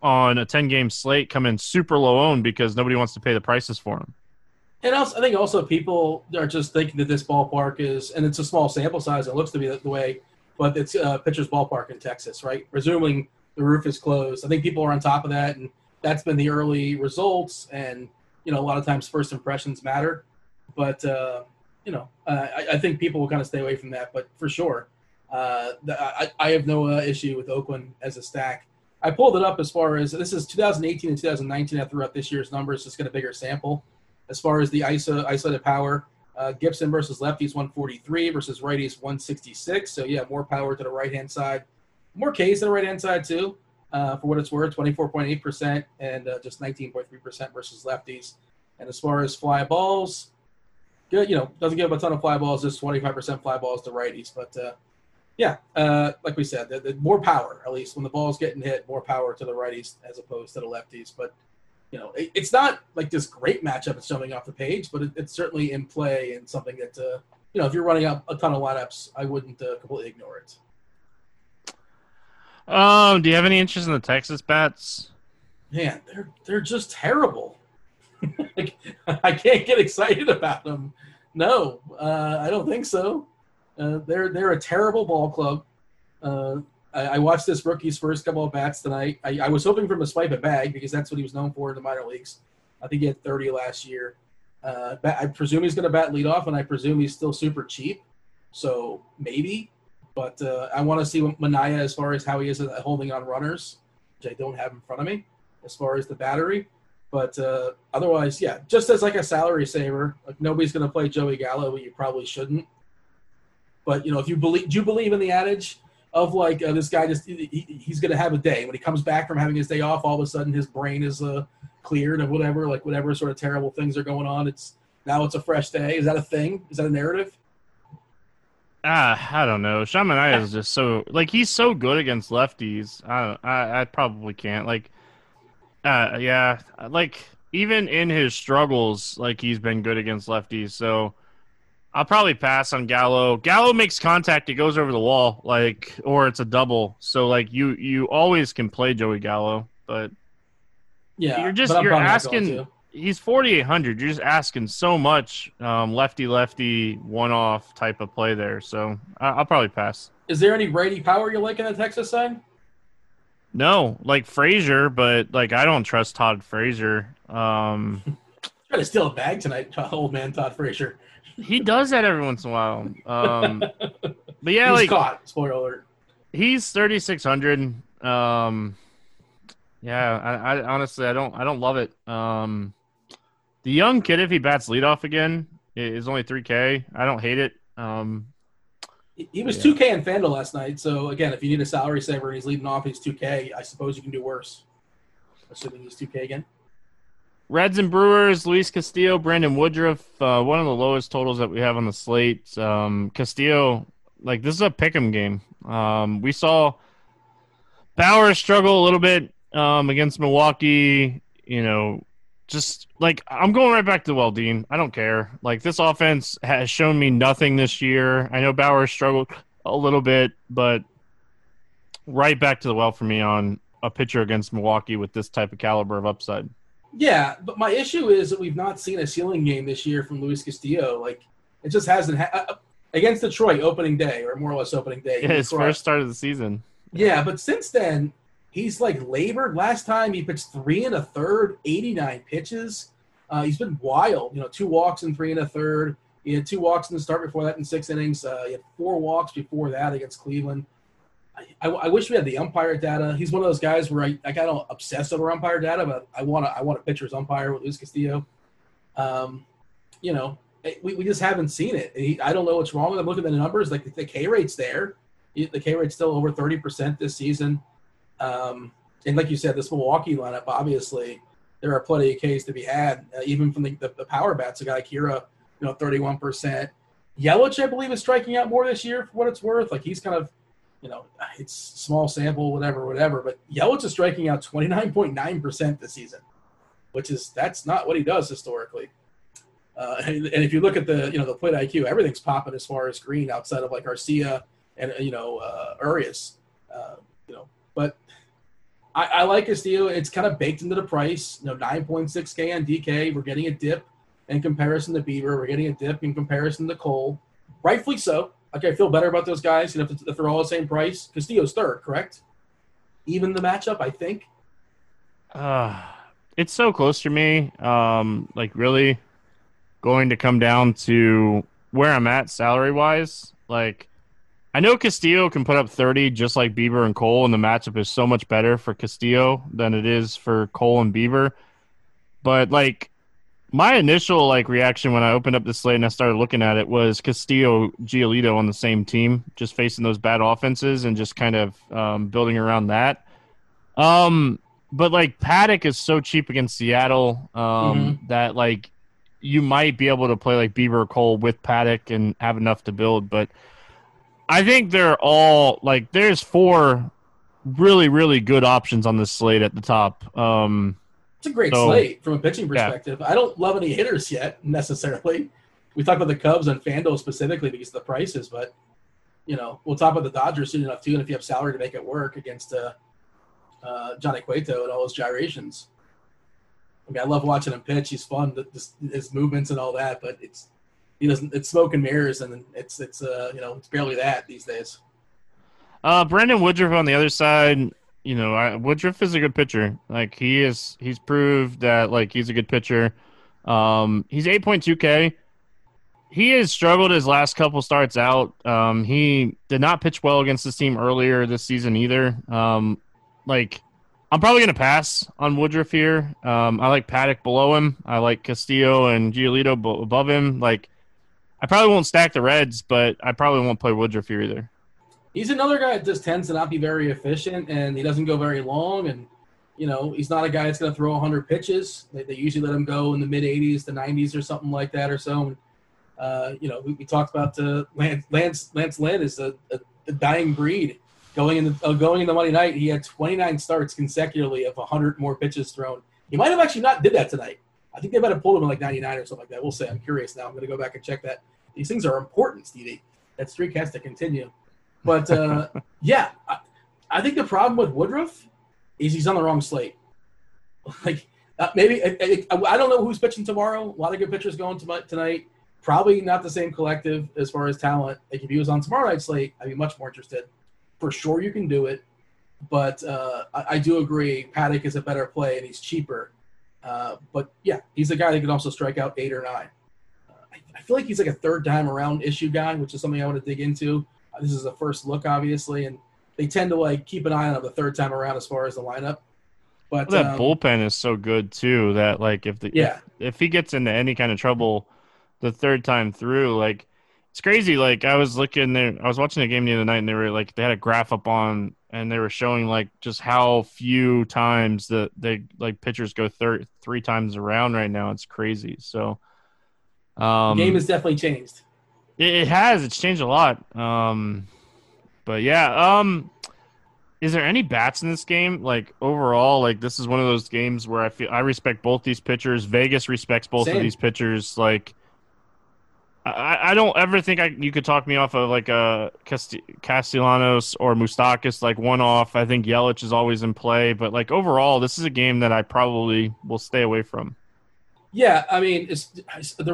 on a 10 game slate come in super low owned because nobody wants to pay the prices for them. And also, I think also people are just thinking that this ballpark is, and it's a small sample size. It looks to be the, way, but it's a pitcher's ballpark in Texas, right? Presuming the roof is closed. I think people are on top of that, and that's been the early results. And you know, a lot of times first impressions matter, but uh, you know, uh, I, I, think people will kind of stay away from that. But for sure, uh, the, I, I, have no uh, issue with Oakland as a stack. I pulled it up as far as this is 2018 and 2019. I threw out this year's numbers, just get a bigger sample. As far as the ISO isolated power, uh, Gibson versus lefties 143 versus righties 166. So yeah, more power to the right hand side, more Ks to the right hand side too. Uh, for what it's worth, 24.8% and uh, just 19.3% versus lefties. And as far as fly balls, good. You know, doesn't give a ton of fly balls, just 25% fly balls to righties. But uh, yeah, uh, like we said, the, the more power, at least when the ball's getting hit, more power to the righties as opposed to the lefties. But you know, it, it's not like this great matchup it's showing off the page, but it, it's certainly in play and something that uh, you know, if you're running up a ton of lineups, I wouldn't uh, completely ignore it. Um, do you have any interest in the Texas bats? Man, they're they're just terrible. like, I can't get excited about them. No, uh, I don't think so. Uh, they're they're a terrible ball club. Uh, I, I, watched this rookie's first couple of bats tonight. I, I, was hoping for him to swipe a bag because that's what he was known for in the minor leagues. I think he had 30 last year. Uh, I presume he's going to bat leadoff, and I presume he's still super cheap. So maybe, but uh, I want to see Manaea as far as how he is at holding on runners, which I don't have in front of me, as far as the battery. But uh, otherwise, yeah, just as like a salary saver, like nobody's going to play Joey Gallo, you probably shouldn't. But you know, if you believe, do you believe in the adage of like uh, this guy just he, he's going to have a day when he comes back from having his day off, all of a sudden his brain is uh, cleared of whatever, like whatever sort of terrible things are going on. It's now it's a fresh day. Is that a thing? Is that a narrative? Ah, I don't know. Sean Manaea is just so like he's so good against lefties. I I, I probably can't like. Uh, yeah, like even in his struggles, like he's been good against lefties. So I'll probably pass on Gallo. Gallo makes contact, it goes over the wall, like, or it's a double. So like you you always can play Joey Gallo, but yeah, you're just you're asking. He's forty eight hundred. You're just asking so much um, lefty lefty one off type of play there. So I, will probably pass. Is there any righty power you like in the Texas side? No, like Frazier, but like I don't trust Todd Frazier. Um, Trying to steal a bag tonight, old man Todd Frazier he does that every once in a while. Um, but yeah, he's like caught. Spoiler alert. He's thirty six hundred. Um, yeah, I, I, honestly I don't I don't love it. Um, the young kid, if he bats leadoff again, is only three K. I don't hate it. Um, he, was 2K in Fanduel last night. So again, if you need a salary saver and he's leading off, he's two K. I suppose you can do worse. Assuming he's two K again. Reds and Brewers, Luis Castillo, Brandon Woodruff, uh, one of the lowest totals that we have on the slate. Um, Castillo, like this is a pick'em game. Um, we saw Bauer struggle a little bit um, against Milwaukee. You know, just like I'm going right back to well, Weldine. I don't care. Like this offense has shown me nothing this year. I know Bauer struggled a little bit, but right back to the well for me on a pitcher against Milwaukee with this type of caliber of upside. Yeah, but my issue is that we've not seen a ceiling game this year from Luis Castillo. Like it just hasn't ha- uh, against Detroit opening day or more or less opening day. Yeah, his first start of the season. Yeah, but since then he's like labored. Last time he pitched three and a third, 89 pitches. Uh, he's been wild. You know, two walks and three and a third. He had two walks in the start before that in six innings. Uh, he had four walks before that against Cleveland. I, I, wish we had the umpire data. He's one of those guys where I, I got obsessed over umpire data, but I want to I want a pitcher's umpire with Luis Castillo. Um, you know, we, we just haven't seen it. He, I don't know what's wrong with him. Look at the numbers. Like the, the K rate's there. The K rate's still over thirty percent this season. Um, and like you said, this Milwaukee lineup, obviously, there are plenty of Ks to be had, uh, even from the, the, the, power bats. A guy like Hiura, you know, thirty-one percent. Yelich, I believe, is striking out more this year for what it's worth. Like he's kind of you know, it's small sample, whatever, whatever. But Yelich is striking out 29.9% this season, which is that's not what he does historically. Uh, and, and, if you look at the you know the plate IQ, everything's popping as far as green outside of like Arcia and you know uh, Urias, uh, I, I like Castillo. It's kind of baked into the price. You know, 9.6k on DK. We're getting a dip in comparison to Bieber. We're getting a dip in comparison to Cole. Rightfully so. Okay, I feel better about those guys. You know, if, they're all the same price. Castillo's third, correct? Even the matchup, I think. Uh, it's so close to me. Um, like really going to come down to where I'm at salary wise. Like, I know Castillo can put up 30 just like Bieber and Cole, and the matchup is so much better for Castillo than it is for Cole and Bieber. But like, my initial like reaction when I opened up the slate and I started looking at it was Castillo Giolito on the same team, just facing those bad offenses and just kind of um, building around that. Um, but like Paddack is so cheap against Seattle um, mm-hmm. that like you might be able to play like Bieber Cole with Paddack and have enough to build. But I think they're all like there's four really really good options on this slate at the top. Um, it's a great so, slate from a pitching perspective. Yeah. I don't love any hitters yet necessarily. We talked about the Cubs and Fanduel specifically because of the prices, but you know we'll talk about the Dodgers soon enough too. And if you have salary to make it work against uh, uh, Johnny Cueto and all his gyrations, I mean, I love watching him pitch. He's fun, his movements and all that, but it's he doesn't. It's smoke and mirrors, and it's it's uh you know it's barely that these days. Uh, Brandon Woodruff on the other side you know, I, Woodruff is a good pitcher. Like he is, he's proved that like he's a good pitcher. Um, he's 8.2K. He has struggled his last couple starts out. Um, he did not pitch well against this team earlier this season either. Um, like I'm probably to pass on Woodruff here. Um, I like Paddack below him. I like Castillo and Giolito above him. Like I probably won't stack the Reds, but I probably won't play Woodruff here either he's another guy that just tends to not be very efficient and he doesn't go very long. And, you know, he's not a guy that's going to throw 100 pitches. They, they, usually let him go in the mid 80s to 90s or something like that or so. Uh, you know, we, we, talked about uh, Lance, Lance, Lance Lynn is a, a, a dying breed. Going in the uh, going into Monday night, he had 29 starts consecutively of 100 more pitches thrown. He might have actually not did that tonight. I think they might have pulled him in like 99 or something like that. We'll say. I'm curious now. I'm going to go back and check that. These things are important, Stevie. That streak has to continue. But uh, yeah, I, I, think the problem with Woodruff is he's on the wrong slate. Like uh, maybe I, I, don't know who's pitching tomorrow. A lot of good pitchers going to, tonight. Probably not the same collective as far as talent. Like if he was on tomorrow night's slate, I'd be much more interested. For sure, you can do it, but uh, I, I, do agree Paddack is a better play and he's cheaper. Uh, but yeah, he's a guy that can also strike out eight or nine. Uh, I, I feel like he's like a third time around issue guy, which is something I want to dig into. This is a first look, obviously, and they tend to like keep an eye on him the third time around as far as the lineup. But well, that um, bullpen is so good too that like if the yeah if, if he gets into any kind of trouble the third time through, like it's crazy. Like I was looking there, I was watching a game the other night, and they were like they had a graph up on, and they were showing like just how few times that they like pitchers go third three times around right now. It's crazy. So, um, the game has definitely changed. It, has. It's changed a lot. Um, but yeah. Um, is there any bats in this game? Like overall, like this is one of those games where I feel I respect both these pitchers. Vegas respects both Same. of these pitchers. Like, I, I don't ever think I you could talk me off of like a Castellanos or Moustakas like one off. I think Yelich is always in play, but like overall, this is a game that I probably will stay away from. Yeah, I mean, the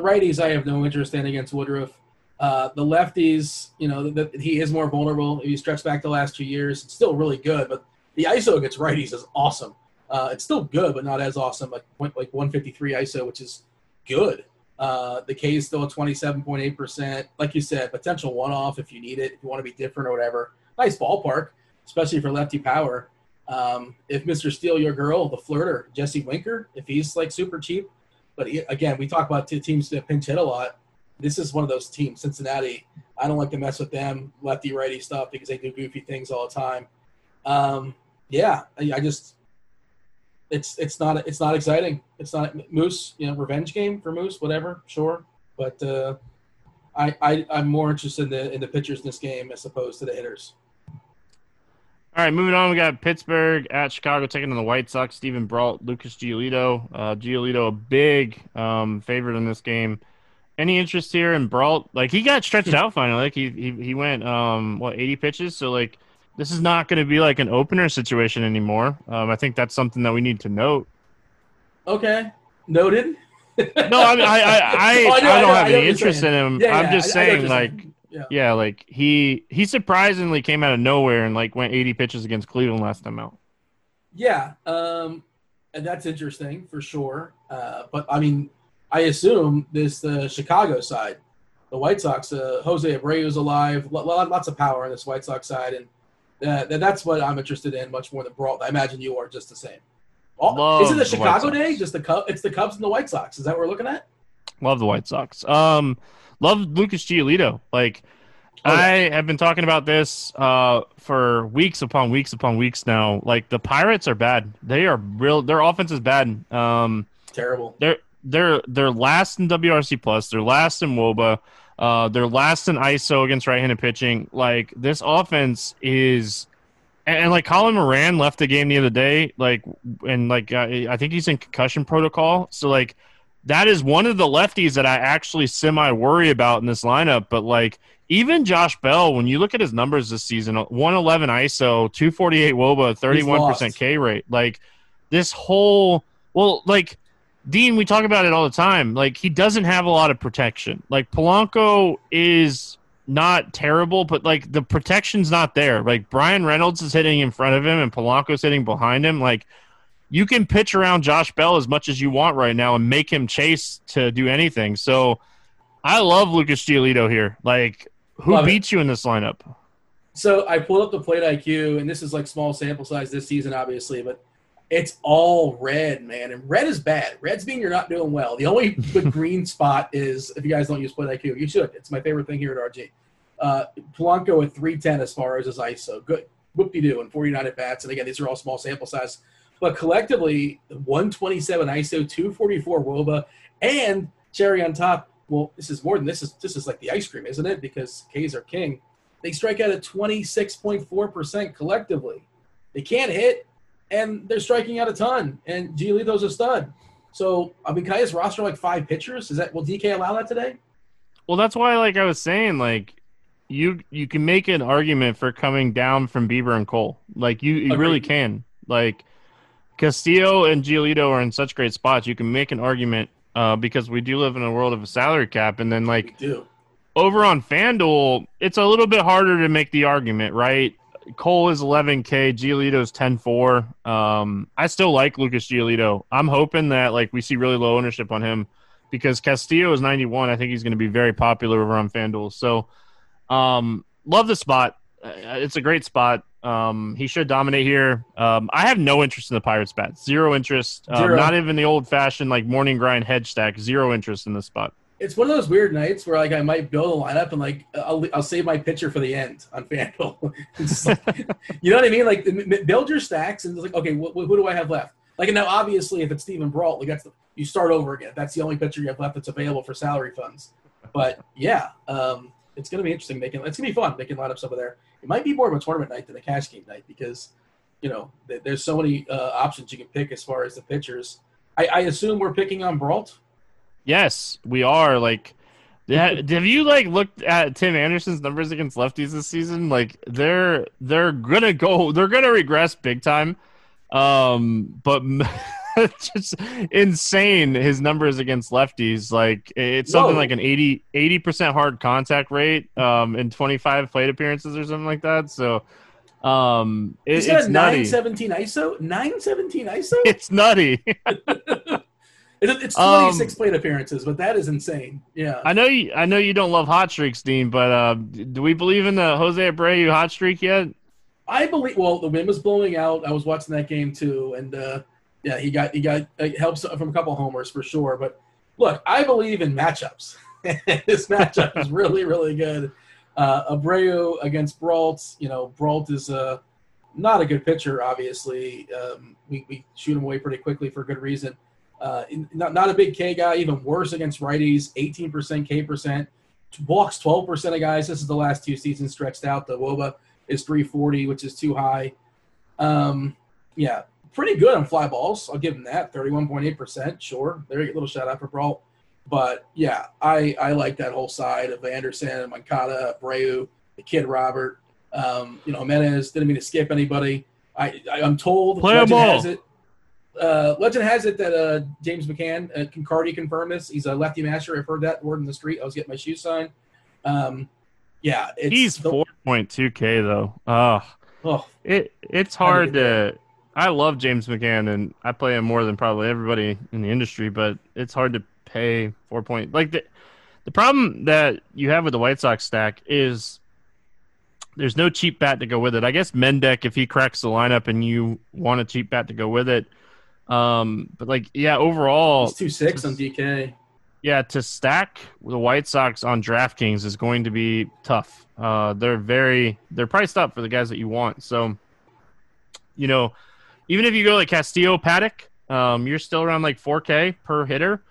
righties. I have no interest in against Woodruff. Uh, the lefties, you know, the, the, he is more vulnerable. If you stretch back the last two years, it's still really good. But the ISO against righties is awesome. Uh, it's still good, but not as awesome. Like like 153 ISO, which is good. Uh, the K is still at 27.8 percent. Like you said, potential one-off if you need it, if you want to be different or whatever. Nice ballpark. especially for lefty power. Um, if Mr. Steal Your Girl, the flirter, Jesse Winker, if he's like super cheap, but he, again, we talk about two teams that pinch hit a lot. This is one of those teams, Cincinnati. I don't like to mess with them, lefty righty stuff, because they do goofy things all the time. Um, yeah, I just it's it's not it's not exciting. It's not Moose, you know, revenge game for Moose, whatever, sure. But uh, I, I I'm more interested in the in the pitchers in this game as opposed to the hitters. All right, moving on. We got Pittsburgh at Chicago taking on the White Sox. Stephen Brault, Lucas Giolito. Uh, Giolito, a big um, favorite in this game. Any interest here in Brault? Like he got stretched out finally. Like he he, he went um what eighty pitches. So like this is not going to be like an opener situation anymore. Um, I think that's something that we need to note. Okay, noted. no, I mean I I I, oh, I, don't have any interest in him. Yeah, I'm just saying like yeah. yeah, like he he surprisingly came out of nowhere and like went 80 pitches against Cleveland last time out. Yeah, um, and that's interesting for sure. Uh, but I mean, I assume this the Chicago side, the White Sox. Uh, Jose Abreu's alive, lots of power on this White Sox side, and uh, that's what I'm interested in much more than Brault. I imagine you are just the same. All, is it the Chicago the day? Just the Cubs? It's the Cubs and the White Sox. Is that what we're looking at? Love the White Sox. Um, love Lucas Giolito. Like, oh, yeah. I have been talking about this uh, for weeks upon weeks upon weeks now. Like, the Pirates are bad. They are real. Their offense is bad. Um, Terrible. They're they're they're last in WRC plus. They're last in WOBA. Uh, they're last in ISO against right-handed pitching. Like this offense is, and, and, like Colin Moran left the game the other day. Like and like uh, I think he's in concussion protocol. So like that is one of the lefties that I actually semi worry about in this lineup. But like even Josh Bell, when you look at his numbers this season, 111 ISO, 248 WOBA, 31% K rate. Like this whole, well, like Dean, we talk about it all the time. Like he doesn't have a lot of protection. Like Polanco is not terrible, but like the protection's not there. Like Bryan Reynolds is hitting in front of him and Polanco's hitting behind him. Like you can pitch around Josh Bell as much as you want right now and make him chase to do anything. So I love Lucas Giolito here. Like who love beats it. you in this lineup? So I pulled up the plate IQ, and this is like small sample size this season, obviously, but it's all red, man. And red is bad. Red's mean you're not doing well. The only good green spot is if you guys don't use Play IQ, you should. It's my favorite thing here at RG. Uh, Polanco at 310 as far as his ISO. Good. Whoop de doo. And 49 at bats. And again, these are all small sample size. But collectively, 127 ISO, 244 WOBA, and cherry on top. Well, this is more than this is. This is like the ice cream, isn't it? Because K's are king. They strike out at 26.4% collectively. They can't hit and they're striking out a ton. And Giolito's a stud. So I mean, can I just roster like five pitchers? Is that will DK allow that today? Well, that's why, like I was saying, like you you can make an argument for coming down from Bieber and Cole. Like you, you really can. Like Castillo and Giolito are in such great spots. You can make an argument uh, because we do live in a world of a salary cap, and then like over on FanDuel, it's a little bit harder to make the argument, right? Cole is 11K, Giolito's 10-4. Um, I still like Lucas Giolito. I'm hoping that like we see really low ownership on him because Castillo is 91. I think he's going to be very popular over on FanDuel. So, um, love the spot. Uh, it's a great spot. Um, he should dominate here. Um, I have no interest in the Pirates bat. Zero interest. Um, Zero. Not even the old fashioned like morning grind hedge stack. Zero interest in this spot it's one of those weird nights where like I might build a lineup and like I'll, I'll save my pitcher for the end on FanDuel. like, you know what I mean? Like build your stacks and it's like okay, wh- who do I have left? Like now, obviously, if it's Steven Brault, like that's the, you start over again. That's the only pitcher you have left that's available for salary funds. But yeah, um, it's gonna be interesting making. It's gonna be fun making lineups over there. It might be more of a tournament night than a cash game night because you know there's so many uh, options you can pick as far as the pitchers. I, I assume we're picking on Brault. Yes, we are. Like, have you like looked at Tim Anderson's numbers against lefties this season? Like, they're they're gonna go, they're gonna regress big time. Um, but just insane his numbers against lefties. Like, it's something Whoa. like an 80 percent hard contact rate, um, in twenty five plate appearances or something like that. So. Um, it, Is it's nutty. 917 ISO? 917 ISO? It's nutty. It's 26 um, plate appearances, but that is insane. Yeah. I know you. I know you don't love hot streaks, Dean, but uh, do we believe in the Jose Abreu hot streak yet? I believe. Well, the wind was blowing out. I was watching that game too, and uh, yeah, he got he got it helps from a couple homers for sure. But look, I believe in matchups. this matchup is really really good. Uh, Abreu against Brault. You know, Brault is a not a good pitcher. Obviously, um, we, we shoot him away pretty quickly for good reason. Uh, not not a big K guy. Even worse against righties. 18% K percent. Walks 12% of guys. This is the last two seasons stretched out. The WOBA is 340, which is too high. Um, yeah, pretty good on fly balls. I'll give him that. 31.8%. Sure. There you a little shout out for Brault. But yeah, I, I like that whole side of Anderson, Moncada, Abreu, the kid Robert. Um, you know, Jimenez didn't mean to skip anybody. I, I am told Play legend has it. Uh, legend has it that uh, James McCann, uh, Concardi confirmed this. He's a lefty master. I've heard that word in the street. I was getting my shoe signed. Um, yeah, he's four point two k though. Oh, oh, it it's hard to. I love James McCann and I play him more than probably everybody in the industry, but it's hard to pay four point like the the problem that you have with the White Sox stack is there's no cheap bat to go with it. I guess Mendick, if he cracks the lineup and you want a cheap bat to go with it. Um, but like, yeah, overall, it's two six on DK. Yeah, to stack the White Sox on DraftKings is going to be tough. Uh, they're very they're priced up for the guys that you want. So, you know, even if you go like Castillo, Paddack, um, you're still around like 4K per hitter,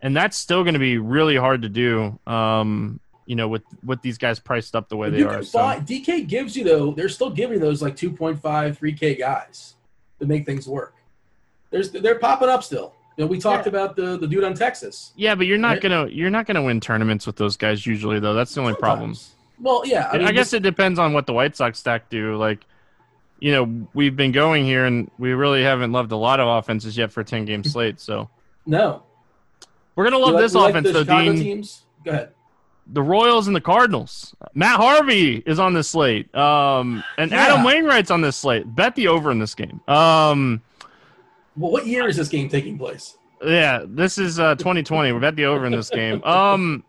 and that's still going to be really hard to do. Um, you know, with with these guys priced up the way they you are. So. DK gives you though, they're still giving those like 2.5, 3K guys to make things work. There's they're popping up still. You know, we talked yeah. about the the dude on Texas. Yeah, but you're not right? gonna you're not gonna win tournaments with those guys usually though. That's the only Sometimes. problem. Well, yeah, I, mean, I guess this, it depends on what the White Sox stack do. Like, you know, we've been going here and we really haven't loved a lot of offenses yet for a ten game slate. So no, we're gonna love this offense like though, Dean. Teams? Go ahead the Royals and the Cardinals. Matt Harvey is on this slate. Um, and yeah. Adam Wainwright's on this slate. Bet the over in this game. Um, well, what year is this game taking place? Yeah, this is uh, 2020. We bet the over in this game. Um,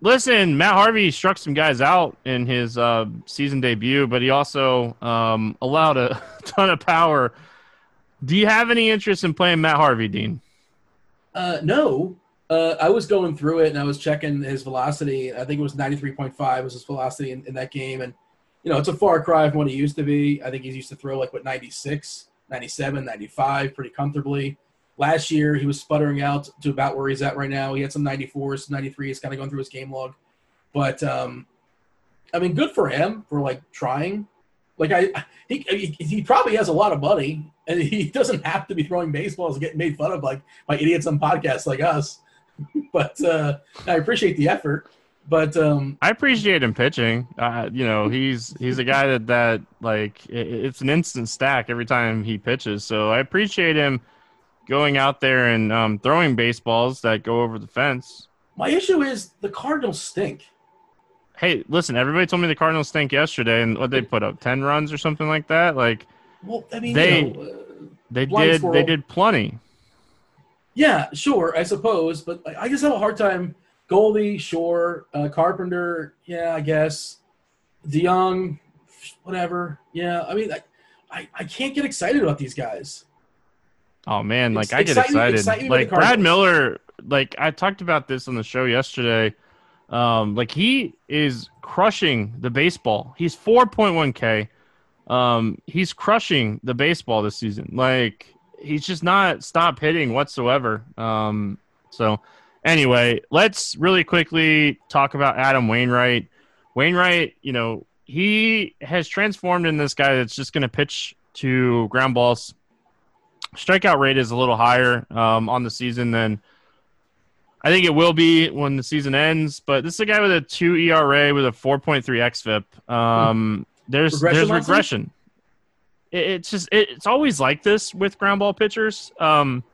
listen, Matt Harvey struck some guys out in his uh, season debut, but he also um, allowed a ton of power. Do you have any interest in playing Matt Harvey, Dean? Uh, no, uh, I was going through it and I was checking his velocity. I think it was 93.5 was his velocity in, in, that game. And, you know, it's a far cry from what he used to be. I think he's used to throw like, what, 96, 97, 95 pretty comfortably. Last year, he was sputtering out to about where he's at right now. He had some 94s, 93. He's kind of going through his game log. But, um, I mean, good for him for like trying. Like I, he, he probably has a lot of money, and he doesn't have to be throwing baseballs and getting made fun of like by idiots on podcasts like us. but uh, I appreciate the effort. But um, I appreciate him pitching. Uh, you know, he's he's a guy that that like it, it's an instant stack every time he pitches. So I appreciate him going out there and um, throwing baseballs that go over the fence. My issue is the Cardinals stink. Hey, listen, everybody told me the Cardinals stink yesterday, and what they put up ten runs or something like that. Like, well, I mean, they you know, uh, they did they did plenty. Yeah, sure, I suppose, but I just have a hard time. Goldie, sure. Uh, Carpenter, yeah, I guess. DeJong, whatever. Yeah, I mean, I, I, I can't get excited about these guys. Oh man, like I get excited. like Brad Miller, like I talked about this on the show yesterday. Um, like he is crushing the baseball. He's 4.1k. Um, he's crushing the baseball this season. Like he's just not stop hitting whatsoever. Um, so anyway, let's really quickly talk about Adam Wainwright. Wainwright, you know, he has transformed in this guy that's just going to pitch to ground balls. Strikeout rate is a little higher um, on the season than I think it will be when the season ends. But this is a guy with a two ERA with a 4.3 xFIP. Um, there's regression there's regression it's just it's always like this with ground ball pitchers. Um,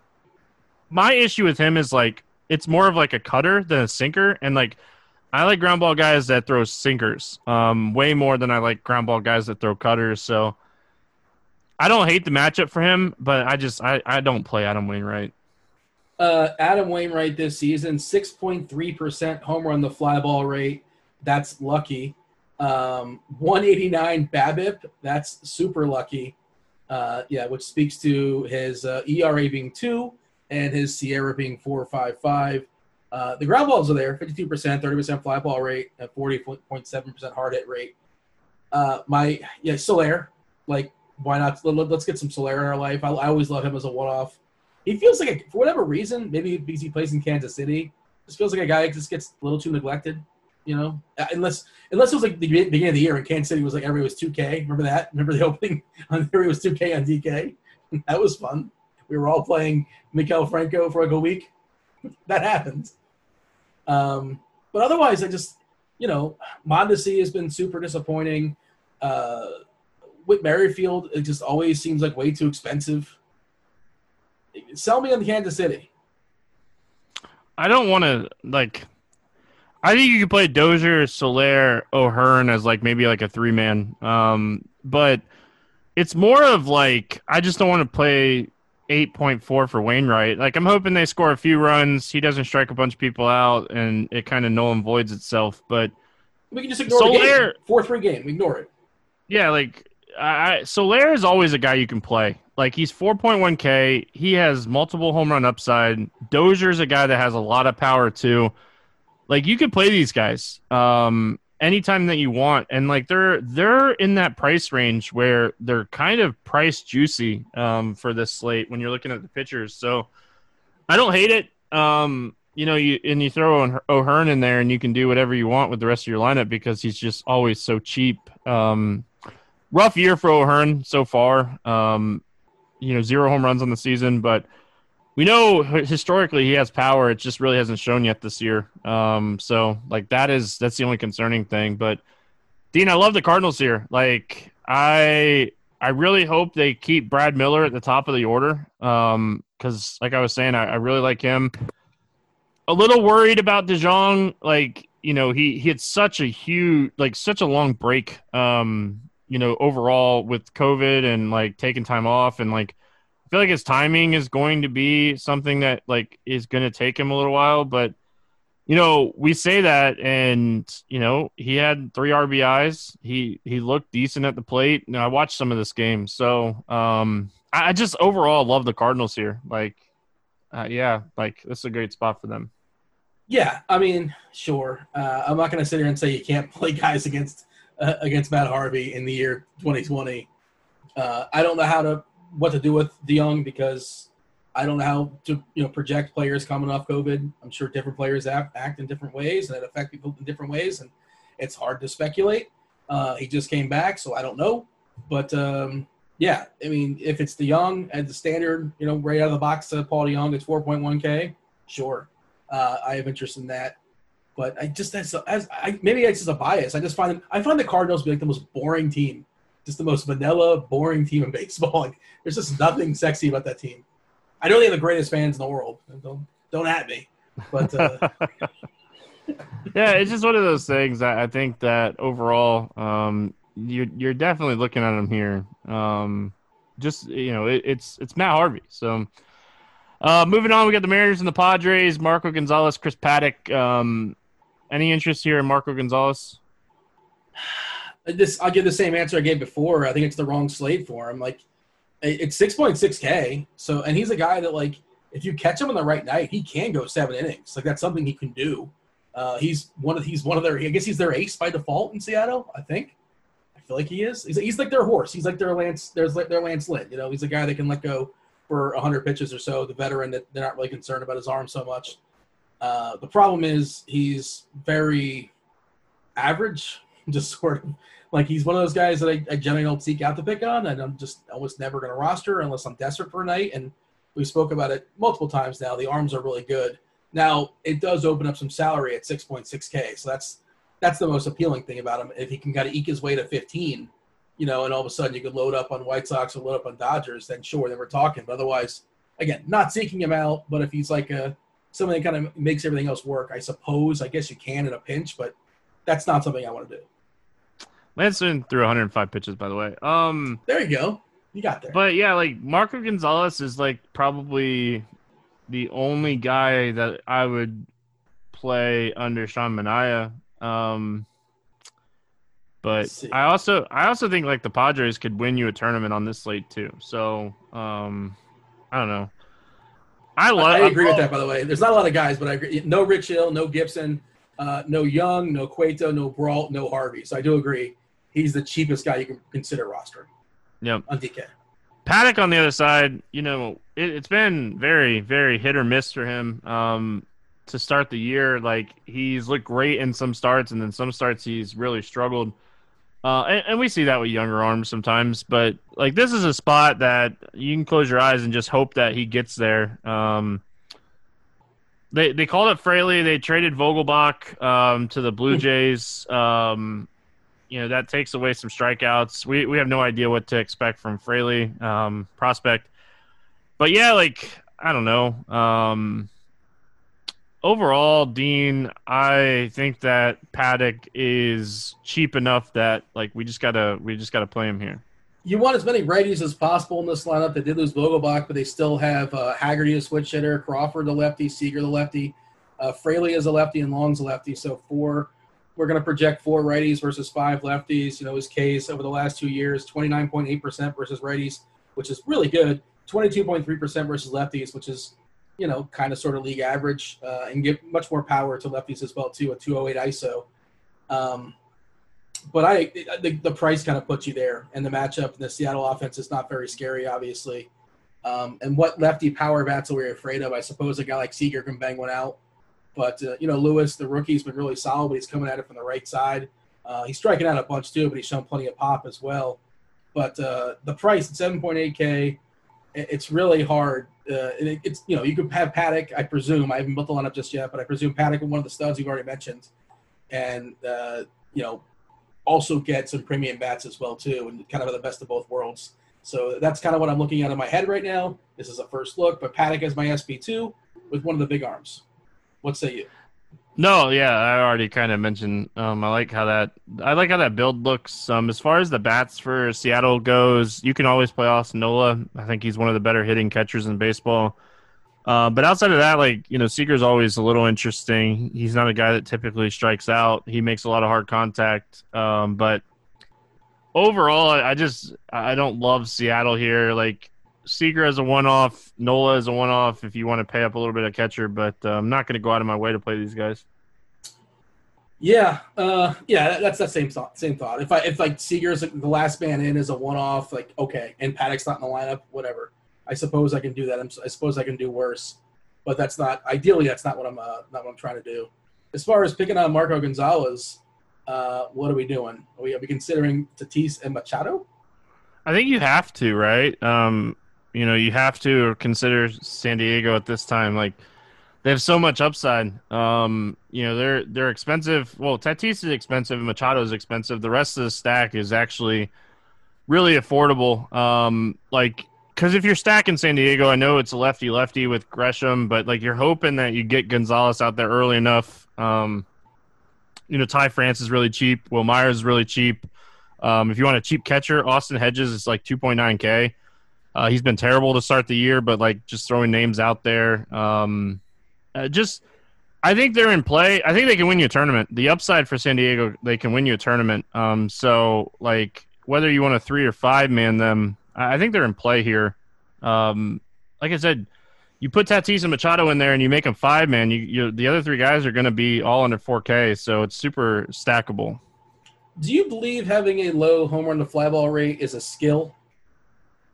my issue with him is like it's more of like a cutter than a sinker, and like I like ground ball guys that throw sinkers um, way more than I like ground ball guys that throw cutters. So I don't hate the matchup for him, but I just I, I don't play Adam Wainwright. Uh, Adam Wainwright this season, six point three percent home run the fly ball rate. That's lucky. Um, 189 BABIP, that's super lucky. Uh, yeah, which speaks to his uh, ERA being two and his SIERA being four or five five. Uh, the ground balls are there, 52%, 30% fly ball rate, and 40.7% hard hit rate. Uh, my yeah, Soler, like why not? Let, us get some Soler in our life. I, I always love him as a one off. He feels like a, for whatever reason, maybe because he plays in Kansas City, just feels like a guy just gets a little too neglected. You know, uh, unless unless it was like the beginning of the year and Kansas City was like everybody was 2K. Remember that? Remember the opening on there was 2K on DK. that was fun. We were all playing Maikel Franco for like a week. that happened. Um, but otherwise, I just you know, Mondesi has been super disappointing. Uh, Whit Merrifield, it just always seems like way too expensive. Sell me on Kansas City. I don't want to like. I think you could play Dozier, Soler, O'Hearn as like maybe like a three man. Um, but it's more of like I just don't want to play eight point four for Wainwright. Like I'm hoping they score a few runs. He doesn't strike a bunch of people out, and it kind of null and voids itself. But we can just ignore game. Four three game. Ignore it. Yeah, like I, Soler is always a guy you can play. Like he's 4.1K. He has multiple home run upside. Dozier's a guy that has a lot of power too. Like you can play these guys um, anytime that you want, and like they're they're in that price range where they're kind of price juicy um, for this slate when you're looking at the pitchers. So I don't hate it. Um, you know, you and you throw O'Hearn in there, and you can do whatever you want with the rest of your lineup because he's just always so cheap. Um, rough year for O'Hearn so far. Um, you know, zero home runs on the season, but we know historically he has power. It just really hasn't shown yet this year. Um, so like that is that's the only concerning thing. But Dean, I love the Cardinals here. Like I I really hope they keep Brad Miller at the top of the order. Um, because like I was saying, I, I really like him. A little worried about DeJong. Like you know, he he had such a huge like such a long break. Um, you know, overall with COVID and like taking time off and like feel like his timing is going to be something that like is going to take him a little while, but you know, we say that and you know, he had 3 RBIs. He he looked decent at the plate. Now I watched some of this game. So, um I just overall love the Cardinals here. Like uh, yeah, like this is a great spot for them. Yeah, I mean, sure. Uh, I'm not going to sit here and say you can't play guys against uh, against Matt Harvey in the year 2020. Uh, I don't know how to what to do with DeJong because I don't know how to you know project players coming off COVID. I'm sure different players act, act in different ways and it affect people in different ways, and it's hard to speculate. Uh, he just came back, so I don't know. But um, yeah, I mean, if it's DeJong at the standard, you know, right out of the box, uh, Paul DeJong, it's 4.1K. Sure, uh, I have interest in that. But I just as, as I, maybe it's just a bias. I just find I find the Cardinals be like the most boring team, just the most vanilla, boring team in baseball. Like there's just nothing sexy about that team. I know they have the greatest fans in the world. Don't don't at me, but. Uh, yeah, it's just one of those things. I, I think that overall, um, you're you're definitely looking at them here. Um, just you know, it, it's it's Matt Harvey. So, uh, moving on, we got the Mariners and the Padres. Marco Gonzalez, Chris Paddack. Um, any interest here in Marco Gonzalez? This I'll give the same answer I gave before. I think it's the wrong slate for him. Like it's six point six K. So and he's a guy that like if you catch him on the right night, he can go seven innings. Like that's something he can do. Uh, he's one of he's one of their I guess he's their ace by default in Seattle. I think. I feel like he is. He's, he's like their horse. He's like their Lance. There's their Lance Lynn. You know, he's a guy that can let go for 100 pitches or so. The veteran that they're not really concerned about his arm so much. Uh, the problem is he's very average, just sort of like he's one of those guys that I, I generally don't seek out to pick on, and I'm just almost never going to roster unless I'm desperate for a night. And we spoke about it multiple times now. The arms are really good. Now it does open up some salary at 6.6k, so that's that's the most appealing thing about him. If he can kind of eke his way to 15, you know, and all of a sudden you could load up on White Sox or load up on Dodgers, then sure, then we're talking. But otherwise, again, not seeking him out. But if he's like a something that kind of makes everything else work. I suppose. I guess you can in a pinch, but that's not something I want to do. Manson threw 105 pitches, by the way. Um, there you go. You got there. But yeah, like Marco Gonzalez is like probably the only guy that I would play under Sean Manaea. Um, But I also I also think like the Padres could win you a tournament on this slate too. So um, I don't know. I love. I, agree I with that. By the way, there's not a lot of guys, but I agree. No Rich Hill, no Gibson, uh, no Young, no Cueto, no Brault, no Harvey. So I do agree. He's the cheapest guy you can consider rostering. Yep. On DK. Paddack on the other side, you know, it, has been very, very hit or miss for him um, to start the year. Like he's looked great in some starts, and then some starts he's really struggled. Uh, and, and, we see that with younger arms sometimes, but like this is a spot that you can close your eyes and just hope that he gets there. Um, they they called it Fraley. They traded Vogelbach um, to the Blue hmm. Jays. Um, you know that takes away some strikeouts. We we have no idea what to expect from Fraley um, prospect, but yeah, like I don't know. Um, overall, Dean, I think that Paddack is cheap enough that like we just gotta we just gotta play him here. You want as many righties as possible in this lineup. They did lose Vogelbach, but they still have uh, Haggerty, a switch hitter, Crawford, the lefty, Seager, the lefty, uh, Fraley is a lefty, and Long's a lefty. So four we're going to project four righties versus five lefties. You know, his case over the last two years, 29.8% versus righties, which is really good. 22.3% versus lefties, which is, you know, kind of sort of league average, uh, and give much more power to lefties as well too. A 208 ISO. Um, but I, the, the price kind of puts you there, and the matchup in the Seattle offense is not very scary, obviously. Um, and what lefty power bats are we afraid of? I suppose a guy like Seager can bang one out. But uh, you know, Lewis, the rookie's been really solid, but he's coming at it from the right side. Uh, he's striking out a bunch too, but he's shown plenty of pop as well. But uh, the price at 7.8k, it's really hard. Uh, it, it's you know you could have Paddack, I presume. I haven't built the lineup just yet, but I presume Paddack, one of the studs you've already mentioned, and uh, you know also get some premium bats as well too, and kind of the best of both worlds. So that's kind of what I'm looking at in my head right now. This is a first look, but Paddack is my SP2 with one of the big arms. What say you? No, yeah, I already kind of mentioned. Um, I like how that I like how that build looks. Um, as far as the bats for Seattle goes, you can always play Austin Nola. I think he's one of the better hitting catchers in baseball. Uh, but outside of that, like you know, Seager's always a little interesting. He's not a guy that typically strikes out. He makes a lot of hard contact. Um, but overall, I just I don't love Seattle here. Like Seager as a one off, Nola as a one off if you want to pay up a little bit of catcher, but uh, I'm not going to go out of my way to play these guys. Yeah, uh, yeah, that's that same thought. Same thought. If I if like Seager's the last man in is a one off, like okay, and Paddack's not in the lineup, whatever. I suppose I can do that. I'm, i suppose I can do worse, but that's not ideally. That's not what I'm uh, not what I'm trying to do. As far as picking on Marco Gonzalez, uh, what are we doing? Are we, are we considering Tatis and Machado? I think you have to, right? Um, you know, you have to consider San Diego at this time. Like they have so much upside. Um, you know, they're they're expensive. Well, Tatis is expensive, Machado is expensive. The rest of the stack is actually really affordable. Um, like because if you're stacking San Diego, I know it's a lefty lefty with Grisham, but like you're hoping that you get Gonzalez out there early enough. Um, you know, Ty France is really cheap. Wil Myers is really cheap. Um, if you want a cheap catcher, Austin Hedges is like 2.9k. Uh, he's been terrible to start the year, but like just throwing names out there. Um, uh, just, I think they're in play. I think they can win you a tournament. The upside for San Diego, they can win you a tournament. Um, so like whether you want a three or five man them, I think they're in play here. Um, like I said, you put Tatis and Machado in there and you make them five man. You, you the other three guys are going to be all under 4K, so it's super stackable. Do you believe having a low home run to fly ball rate is a skill?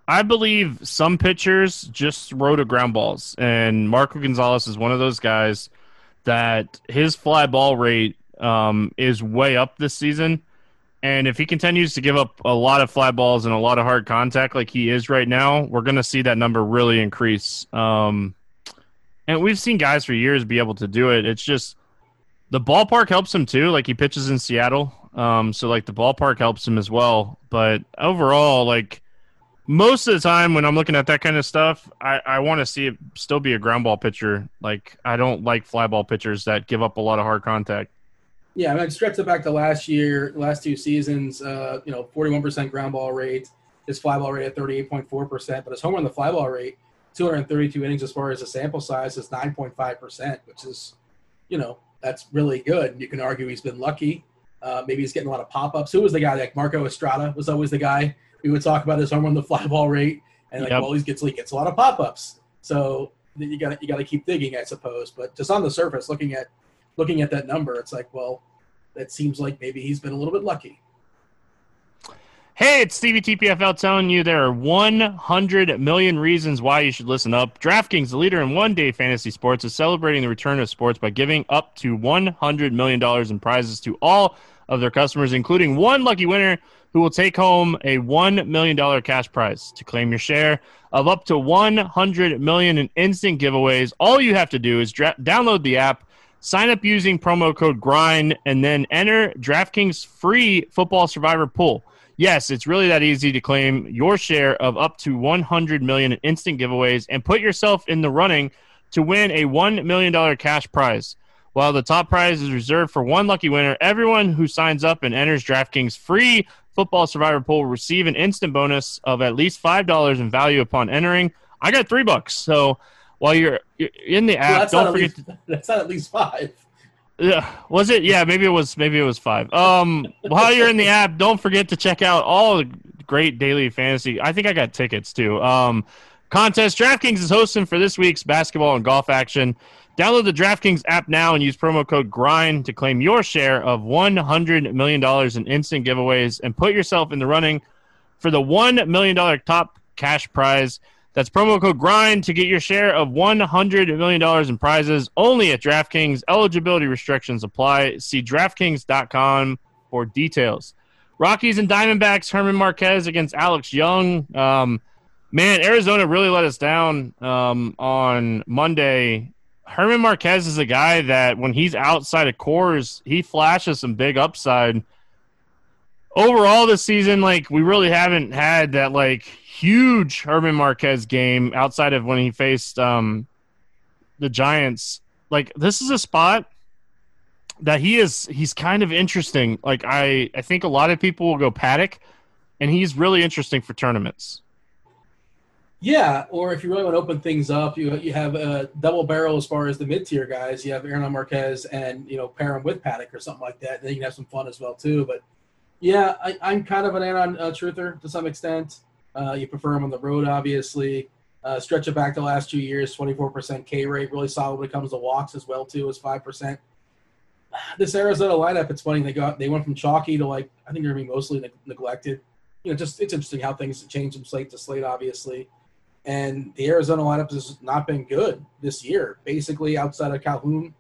I believe some pitchers just throw to ground balls, and Marco Gonzalez is one of those guys that his fly ball rate um, is way up this season. And if he continues to give up a lot of fly balls and a lot of hard contact like he is right now, we're going to see that number really increase. Um, and we've seen guys for years be able to do it. It's just the ballpark helps him too. Like he pitches in Seattle, um, so like the ballpark helps him as well. But overall, like most of the time when I'm looking at that kind of stuff, I, I want to see it still be a ground ball pitcher. Like I don't like fly ball pitchers that give up a lot of hard contact. Yeah, I mean, stretch it back to last year, last two seasons. Uh, you know, 41% ground ball rate, his fly ball rate at 38.4%, but his home run the fly ball rate, 232 innings as far as the sample size is 9.5%, which is, you know, that's really good. You can argue he's been lucky Uh, maybe he's getting a lot of pop ups. Who was the guy? Like Marco Estrada was always the guy we would talk about his home run the fly ball rate, and like Yep. well, he gets he gets a lot of pop ups. So you got to you got to keep digging, I suppose. But just on the surface, looking at looking at that number, it's like, well, that seems like maybe he's been a little bit lucky. Hey, it's Stevie TPFL telling you there are 100 million reasons why you should listen up. DraftKings, the leader in one day fantasy sports, is celebrating the return of sports by giving up to $100 million in prizes to all of their customers, including one lucky winner who will take home a $1 million cash prize. To claim your share of up to 100 million in instant giveaways, all you have to do is dra- download the app, sign up using promo code GRIND, and then enter DraftKings free football survivor pool. Yes, it's really that easy to claim your share of up to 100 million in instant giveaways and put yourself in the running to win a $1 million cash prize. While the top prize is reserved for one lucky winner, everyone who signs up and enters DraftKings free football survivor pool will receive an instant bonus of at least $5 in value upon entering. I got 3 bucks. So while you're you're in the app, that's, don't forget least, that's not at least five. yeah, was it? Yeah, maybe it was. Maybe it was five. Um, while you're in the app, don't forget to check out all the great daily fantasy. I think I got tickets too. Um, contest. DraftKings is hosting for this week's basketball and golf action. Download the DraftKings app now and use promo code GRIND to claim your share of $100 million in instant giveaways and put yourself in the running for the $1 million top cash prize. That's promo code GRIND to get your share of $100 million in prizes only at DraftKings. Eligibility restrictions apply. See DraftKings.com for details. Rockies and Diamondbacks, German Marquez against Alex Young. Um, man, Arizona really let us down um, on Monday. German Marquez is a guy that when he's outside of Coors, he flashes some big upside. Overall, this season, like we really haven't had that like huge German Marquez game outside of when he faced um, the Giants. Like this is a spot that he is he's kind of interesting. Like I I think a lot of people will go Paddack, and he's really interesting for tournaments. Yeah, or if you really want to open things up, you you have a double barrel as far as the mid tier guys. You have German Marquez and you know pair him with Paddack or something like that. Then you can have some fun as well too. But yeah, I, I'm kind of an Aaron uh, truther to some extent. Uh, you prefer him on the road, obviously. Uh, stretch it back the last two years, 24% K rate, really solid when it comes to walks as well too, is five percent. This Arizona lineup, it's funny they got they went from chalky to like I think they're gonna be mostly neg- neglected. You know, just it's interesting how things change from slate to slate, obviously. And the Arizona lineup has not been good this year. Basically, outside of Calhoun,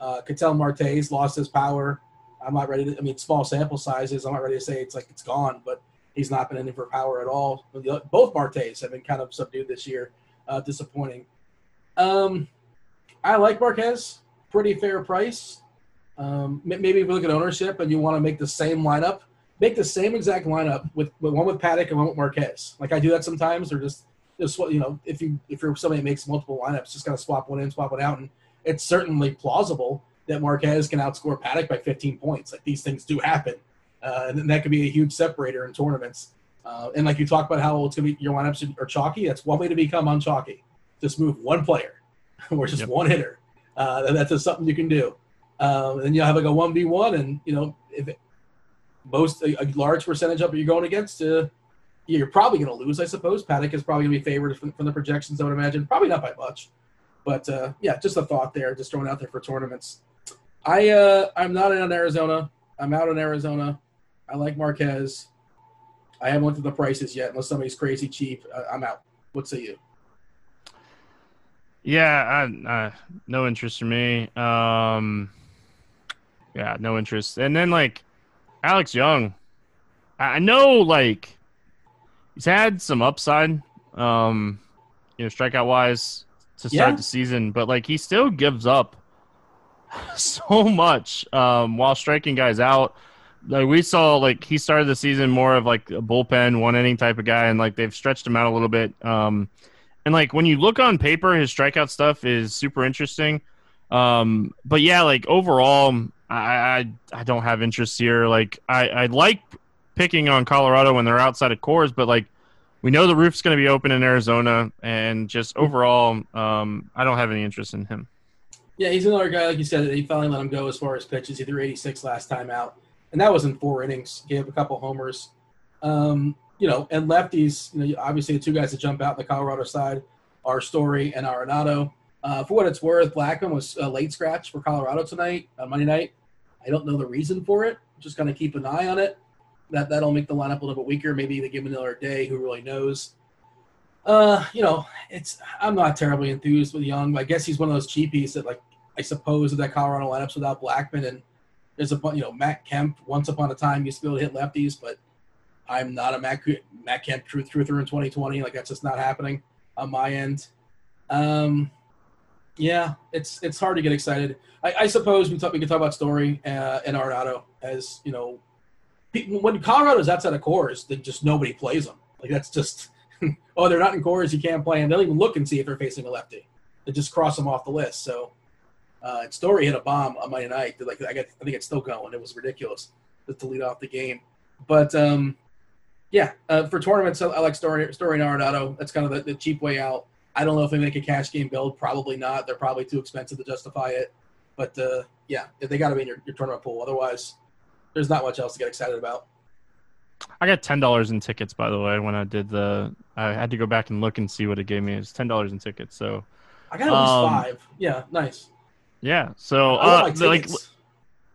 uh, Ketel Marte's lost his power. I'm not ready to. I mean, small sample sizes. I'm not ready to say it's like it's gone, but he's not been in for power at all. Both Martes have been kind of subdued this year. Uh, disappointing. Um, I like Marquez. Pretty fair price. Um, maybe if you look at ownership and you want to make the same lineup, make the same exact lineup with, with one with Paddack and one with Marquez. Like I do that sometimes, or just just what you know. If you if you're somebody that makes multiple lineups, just kind of swap one in, swap one out, and it's certainly plausible that Marquez can outscore Paddack by 15 points. Like these things do happen, uh, and then that could be a huge separator in tournaments. Uh, and like you talk about how it's going to be your lineups are chalky. That's one way to become unchalky. Just move one player, or just Yep. one hitter. Uh, and that's just something you can do. Um, and you'll have like a one v one, and you know if it, most a, a large percentage of it you're going against, uh, you're probably going to lose. I suppose Paddack is probably going to be favored from, from the projections. I would imagine, probably not by much, but uh, yeah, just a thought there, just throwing it out there for tournaments. I uh, I'm not in on Arizona. I'm out on Arizona. I like Marquez. I haven't looked at the prices yet. Unless somebody's crazy cheap, uh, I'm out. What say you? Yeah, I, no interest for me. Um, yeah, no interest. And then like Alex Young, I know like he's had some upside, um, you know, strikeout wise to start Yeah. the season, but like he still gives up so much um, while striking guys out. Like we saw, like he started the season more of like a bullpen, one inning type of guy, and like they've stretched him out a little bit. Um, and like when you look on paper, his strikeout stuff is super interesting. Um, but yeah, like overall, I, I I don't have interest here. Like I I like picking on Colorado when they're outside of Coors, but like we know the roof's going to be open in Arizona, and just overall, um, I don't have any interest in him. Yeah, he's another guy like you said. They finally let him go as far as pitches. He threw 86 last time out. and that was in four innings. Gave a couple homers. Um, you know, and lefties. You know, obviously the two guys that jump out on the Colorado side are Story and Arenado. Uh, for what it's worth, Blackmon was a late scratch for Colorado tonight on Monday night. I don't know the reason for it. Just going to keep an eye on it. That that'll make the lineup a little bit weaker. Maybe they give him another day. Who really knows? Uh, you know, it's I'm not terribly enthused with Young. I guess he's one of those cheapies that, like, I suppose that Colorado lineups without Blackmon and there's a you know Matt Kemp. Once upon a time, used to be able to hit lefties, but I'm not a Matt Matt Kemp truth truther in 2020. Like that's just not happening on my end. Um, yeah, it's it's hard to get excited. I, I suppose we talk we could talk about Story uh, and Arenado as you know when Colorado's outside of Coors, then just nobody plays them. Like that's just oh they're not in Coors, you can't play them. They don't even look and see if they're facing a lefty. They just cross them off the list. So uh, Story hit a bomb on Monday night. Like I, got, I think it's still going. It was ridiculous to lead off the game. But um, yeah, uh, for tournaments, I, I like Story, Story and Arenado. That's kind of the, the, cheap way out. I don't know if they make a cash game build. Probably not. They're probably too expensive to justify it. But uh, yeah, they got to be in your, your tournament pool. Otherwise, there's not much else to get excited about. I got ten dollars in tickets, by the way. When I did the, I had to go back and look and see what it gave me. It's ten dollars in tickets. So I got at least um, five. Yeah, nice. Yeah. So uh, like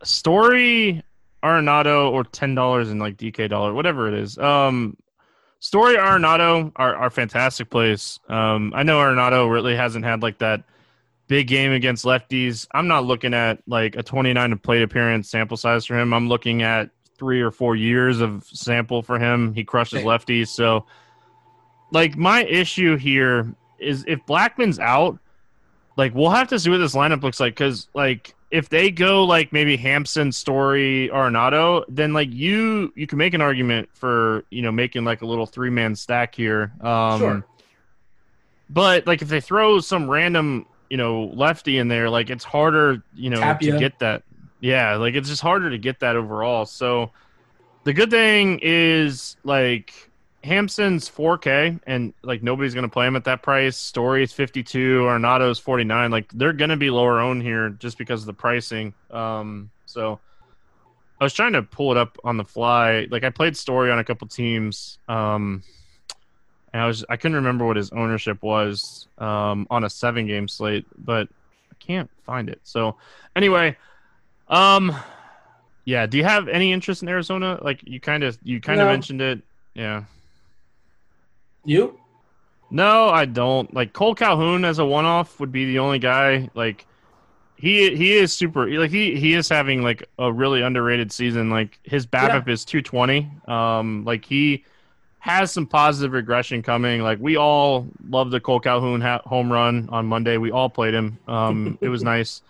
story Arenado or ten dollars in like DK dollar, whatever it is. Um, Story Arenado are, are fantastic place. Um, I know Arenado really hasn't had like that big game against lefties. I'm not looking at like a 29 plate appearance sample size for him. I'm looking at three or four years of sample for him. He crushes lefties. So, like, my issue here is if Blackmon's out, like we'll have to see what this lineup looks like because like if they go like maybe Hampson, Story, Arenado, then like you you can make an argument for you know making like a little three man stack here. Um, sure. But like if they throw some random you know lefty in there, like it's harder you know Tapia. to get that. Yeah, like it's just harder to get that overall. So the good thing is like Hampson's 4K, and like nobody's gonna play him at that price. Story is 52, Arenado's 49. Like they're gonna be lower owned here just because of the pricing. Um, so I was trying to pull it up on the fly. Like I played Story on a couple teams, um, and I was I couldn't remember what his ownership was um, on a seven game slate, but I can't find it. So anyway, um, yeah. Do you have any interest in Arizona? Like you kind of you kind of no. mentioned it. Yeah. You? No, I don't. Like Cole Calhoun as a one-off would be the only guy. Like he he is super. Like he he is having like a really underrated season. Like his BABIP yeah. is 220. Um, like he has some positive regression coming. Like we all love the Cole Calhoun ha- home run on Monday. We all played him. Um, it was nice.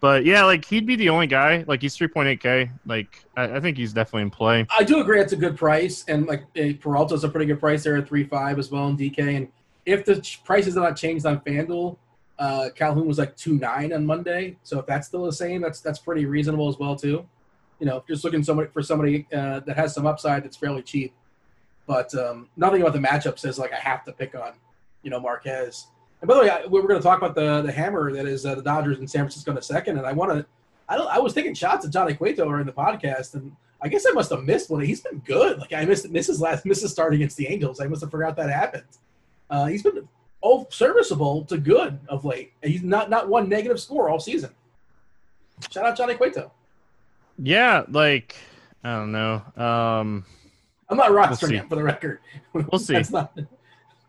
But yeah, like he'd be the only guy. Like he's 3.8k. Like I, I, think he's definitely in play. I do agree it's a good price, and like eh, Peralta's a pretty good price there at 3.5 as well in DK. And if the prices are not changed on FanDuel, uh, Calhoun was like 2.9 on Monday. So if that's still the same, that's that's pretty reasonable as well too. You know, if you're just looking somebody for somebody uh, that has some upside that's fairly cheap. But um, nothing about the matchup says like I have to pick on, you know, Marquez. And by the way, we were going to talk about the the hammer that is uh, the Dodgers in San Francisco in a second, and I want to. I. I was taking shots at Johnny Cueto during the podcast, and I guess I must have missed one. He's been good. Like I missed missed his last missed his start against the Angels. I must have forgot that happened. Uh, he's been all serviceable to good of late. And He's not not one negative score all season. Shout out Johnny Cueto. Yeah, like I don't know. Um, I'm not rostering we'll him for the record. We'll see. not,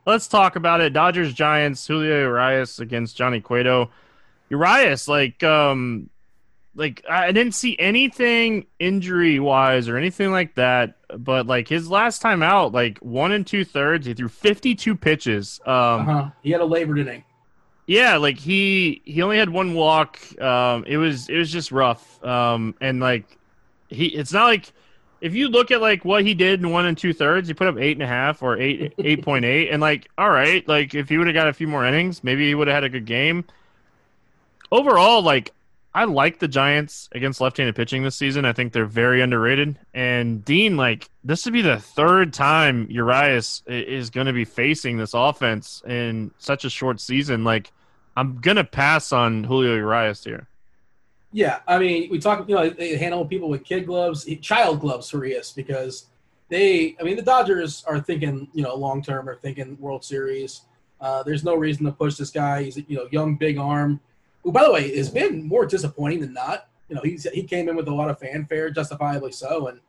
let's talk about it. Dodgers Giants, Julio Urias against Johnny Cueto. Urias, like, um, like I didn't see anything injury wise or anything like that. But like his last time out, like one and two thirds, he threw fifty two pitches. Um, uh-huh. he had a labored inning. Yeah, like he he only had one walk. Um, it was it was just rough. Um, and like he, it's not like if you look at like what he did in one and two thirds, he put up eight and a half or eight eight point eight, and like all right, like if he would have got a few more innings, maybe he would have had a good game. Overall, like I like the Giants against left-handed pitching this season. I think they're very underrated. And Dean, like this would be the third time Urias is going to be facing this offense in such a short season. Like I'm gonna pass on Julio Urias here. Yeah, I mean, we talk. You know, they handle people with kid gloves, child gloves for Urias because they. I mean, the Dodgers are thinking, you know, long term, or thinking World Series. Uh, there's no reason to push this guy. He's you know young, big arm. Who, by the way, has been more disappointing than not. You know, he's he came in with a lot of fanfare, justifiably so, and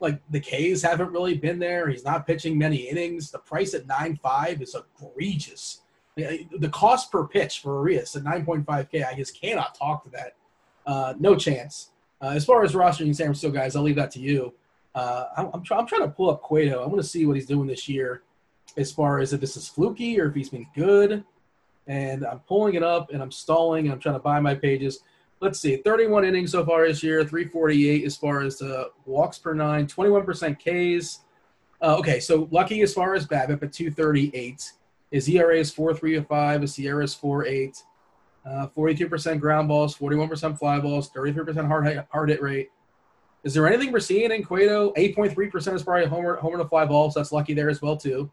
like the K's haven't really been there. He's not pitching many innings. The price at nine five is egregious. The cost per pitch for Urias at nine point five k, I just cannot talk to that. Uh, no chance. Uh, as far as rostering San Francisco guys, I'll leave that to you. Uh, I'm, I'm, try, I'm, trying to pull up Cueto. I want to see what he's doing this year as far as if this is fluky or if he's been good. And I'm pulling it up and I'm stalling and I'm trying to buy my pages. Let's see, 31 innings so far this year, 348 as far as uh, walks per nine, 21% Ks. Uh, okay, so lucky as far as BABIP at 238. His ERA is 4.35. His SIERA is 4.8. Uh, 42% ground balls, 41% fly balls, 33% hard hit, hard hit rate. Is there anything we're seeing in Cueto? 8.3% is probably homer, homer to fly balls. That's lucky there as well, too.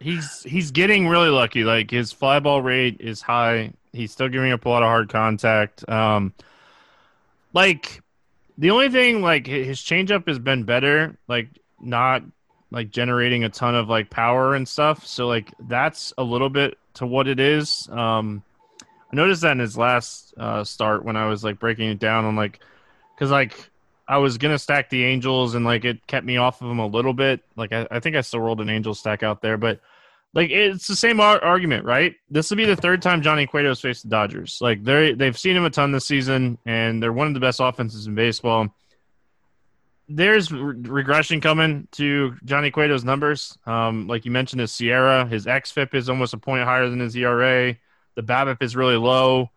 He's he's getting really lucky. Like his fly ball rate is high. He's still giving up a lot of hard contact. Um, like the only thing, like his changeup has been better. Like not like generating a ton of like power and stuff. So like that's a little bit to what it is. Um, I noticed that in his last uh, start when I was like breaking it down on like, because like I was gonna stack the Angels and like it kept me off of them a little bit. Like I, I think I still rolled an Angel stack out there, but like it's the same ar- argument, right? This will be the third time Johnny Cueto's faced the Dodgers. Like they they've seen him a ton this season, and they're one of the best offenses in baseball. There's re- regression coming to Johnny Cueto's numbers. Um, like you mentioned, his SIERA, his xFIP is almost a point higher than his ERA. The BABIP is really low.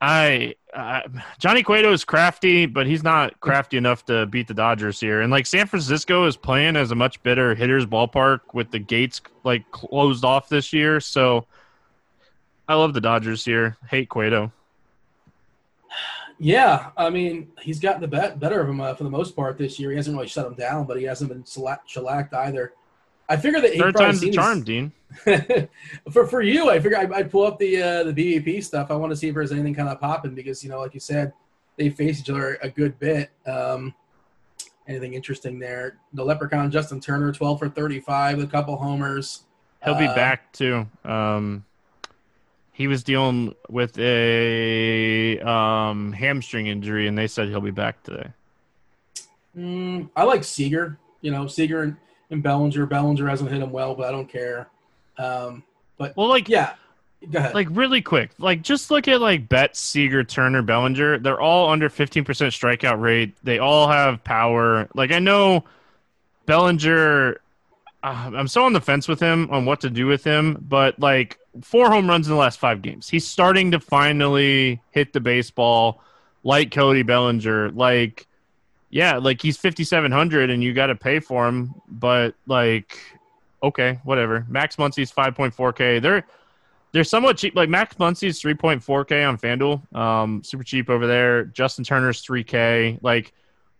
I uh, Johnny Cueto is crafty, but he's not crafty enough to beat the Dodgers here. And like San Francisco is playing as a much better hitters ballpark with the gates like closed off this year. So I love the Dodgers here. Hate Cueto. Yeah, I mean he's gotten the bet better of him uh, for the most part this year. He hasn't really shut him down, but he hasn't been shellacked either. I figure that third time's the charm, Dean. for for you, I figure I'd, I'd pull up the uh, the BVP stuff. I want to see if there's anything kind of popping because you know, like you said, they face each other a good bit. Um, anything interesting there? The Leprechaun Justin Turner, twelve for thirty-five, a couple homers. He'll be uh, back too. Um, he was dealing with a um, hamstring injury, and they said he'll be back today. Mm, I like Seager. You know, Seager and and Bellinger. Bellinger hasn't hit him well, but I don't care. Um, but well, like yeah, go ahead. Like really quick, like just look at like Betts, Seager, Turner, Bellinger. They're all under fifteen percent strikeout rate. They all have power. Like I know Bellinger. Uh, I'm so on the fence with him on what to do with him, but like four home runs in the last five games. He's starting to finally hit the baseball like Cody Bellinger. Like yeah, like he's 5700 and you got to pay for him, but like okay, whatever. Max Muncy's 5.4k. They're they're somewhat cheap. Like Max Muncy's 3.4k on FanDuel. Um super cheap over there. Justin Turner's 3k. Like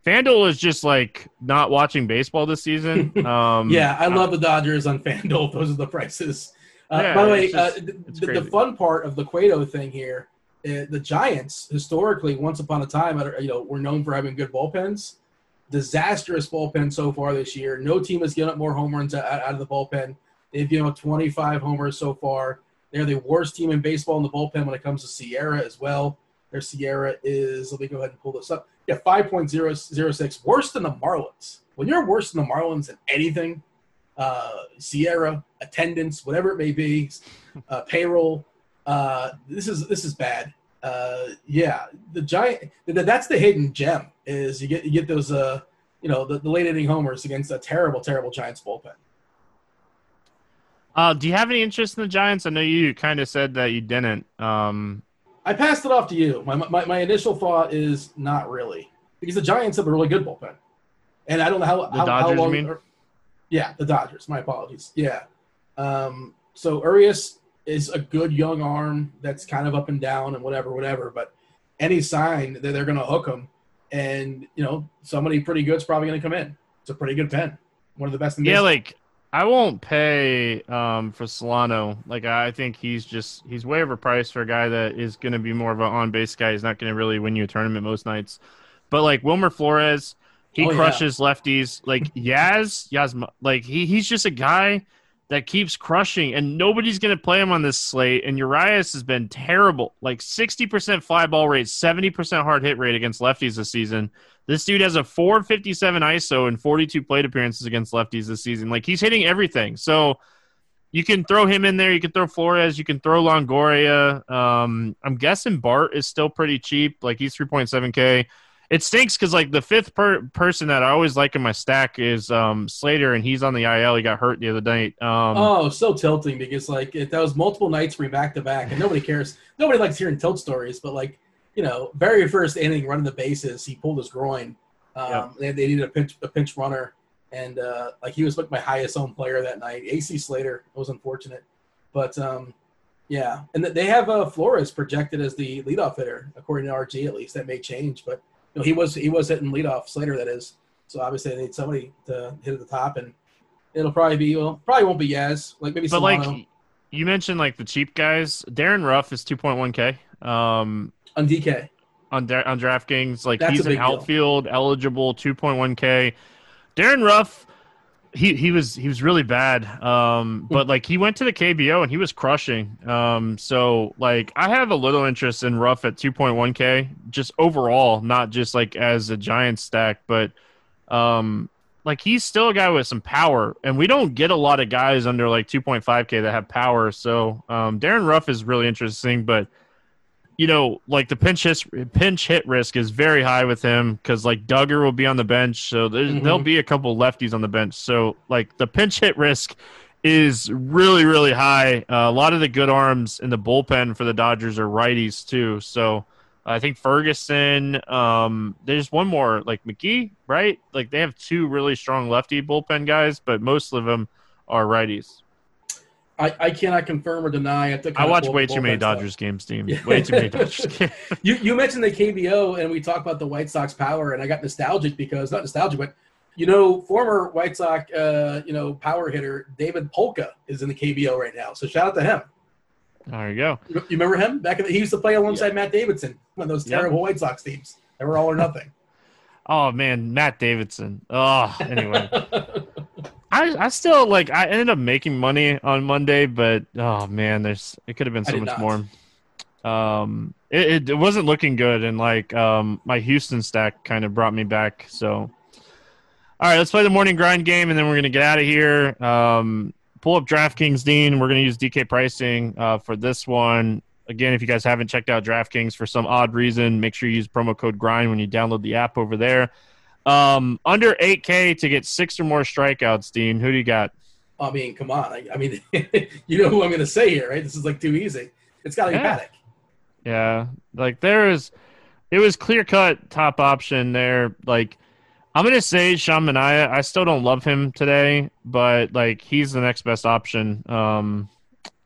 FanDuel is just like not watching baseball this season. Um Yeah, I love the Dodgers on FanDuel. Those are the prices. Uh, yeah, by the way, just, uh, the, the, fun part of the Cueto thing here uh, the Giants historically, once upon a time, you know, were known for having good bullpens. Disastrous bullpen so far this year. No team has given up more home runs out, of the bullpen. They've given up 25 homers so far. They're the worst team in baseball in the bullpen when it comes to SIERA as well. Their SIERA is, let me go ahead and pull this up. Yeah, 5.006, worse than the Marlins. When you're worse than the Marlins in anything, uh, SIERA, attendance, whatever it may be, uh, payroll, uh, this is this is bad. Uh, yeah, the giant. That's the hidden gem is you get you get those uh, you know the, the late inning homers against a terrible terrible Giants bullpen. Uh, do you have any interest in the Giants? I know you kind of said that you didn't. Um, I passed it off to you. My, my, my initial thought is not really because the Giants have a really good bullpen, and I don't know how the how, Dodgers. How long, mean? Or, yeah, the Dodgers. My apologies. Yeah. Um, so Urias is a good young arm that's kind of up and down and whatever, whatever. But any sign that they're going to hook him, and you know somebody pretty good's probably going to come in. It's a pretty good pen, one of the best in. Yeah, like I won't pay um, for Solano. Like I think he's just he's way overpriced for a guy that is going to be more of an on base guy. He's not going to really win you a tournament most nights. But like Wilmer Flores, he Oh, yeah. crushes lefties. Like Yaz, Yaz, like he he's just a guy that keeps crushing, and nobody's going to play him on this slate. And Urias has been terrible, like sixty percent fly ball rate, seventy percent hard hit rate against lefties this season. This dude has a 457 ISO and 42 plate appearances against lefties this season. Like he's hitting everything. So you can throw him in there. You can throw Flores. You can throw Longoria. Um, I'm guessing Bart is still pretty cheap. Like he's 3.7K. It stinks because like the fifth per- person that I always like in my stack is um, Slater, and he's on the IL. He got hurt the other night. Um, Oh, so tilting because like it, that was multiple nights me back to back, and nobody cares. Nobody likes hearing tilt stories, but like you know, very first inning running the bases, he pulled his groin. Um, Yeah. they, they needed a pinch a pinch runner, and uh, like he was like my highest owned player that night. AC Slater it was unfortunate, but um, yeah, and th- they have uh, Flores projected as the leadoff hitter according to RG at least. That may change, but you know, he was he was hitting leadoff Slater that is. So obviously they need somebody to hit at the top, and it'll probably be well, probably won't be Yaz, like maybe but Solano. like you mentioned, like the cheap guys, Darin Ruf is 2.1K. Um, on DK. on da- on DraftKings. Like That's he's an big deal. outfield eligible, two point one k. Darin Ruf, he he was he was really bad. Um, Hmm. but like he went to the KBO and he was crushing. Um, so like I have a little interest in Ruf at two point one k, just overall, not just like as a giant stack, but um. Like he's still a guy with some power, and we don't get a lot of guys under like 2.5k that have power. So um, Darin Ruf is really interesting, but you know, like the pinch hit, pinch hit risk is very high with him because like Duggar will be on the bench, so Mhm. there'll be a couple lefties on the bench. So like the pinch hit risk is really really high. Uh, a lot of the good arms in the bullpen for the Dodgers are righties too. So I think Ferguson. Um, there's one more like McGee, right? Like they have two really strong lefty bullpen guys, but most of them are righties. I, I cannot confirm or deny. I, I watch way too many bullpen stuff. Dodgers games, team. Yeah. Way too many Dodgers games. You you mentioned the KBO and we talked about the White Sox power, and I got nostalgic because not nostalgic, but you know, former White Sox uh, you know power hitter David Palka is in the KBO right now. So shout out to him. There you go. You, you remember him back in the, he used to play alongside Matt Davidson on those Yeah. terrible White Sox teams. They were all or nothing. Oh man, Matt Davidson. Oh, anyway, I I still like I ended up making money on Monday, but oh man, there's it could have been so much not. more. Um, it, it it wasn't looking good, and like um my Houston stack kind of brought me back. So, all right, let's play the morning grind game, and then we're gonna get out of here. Um, pull up DraftKings, Dean. We're gonna use DK pricing uh, for this one. Again, if you guys haven't checked out DraftKings for some odd reason, make sure you use promo code GRIND when you download the app over there. Um, under 8K to get six or more strikeouts, Dean. Who do you got? I mean, come on. I, I mean, you know who I'm going to say here, right? This is like too easy. It's got to be Yeah. Paddack. Yeah, like there is, it was clear cut top option there. Like I'm gonna say Sean Manaea. I still don't love him today, but like he's the next best option um,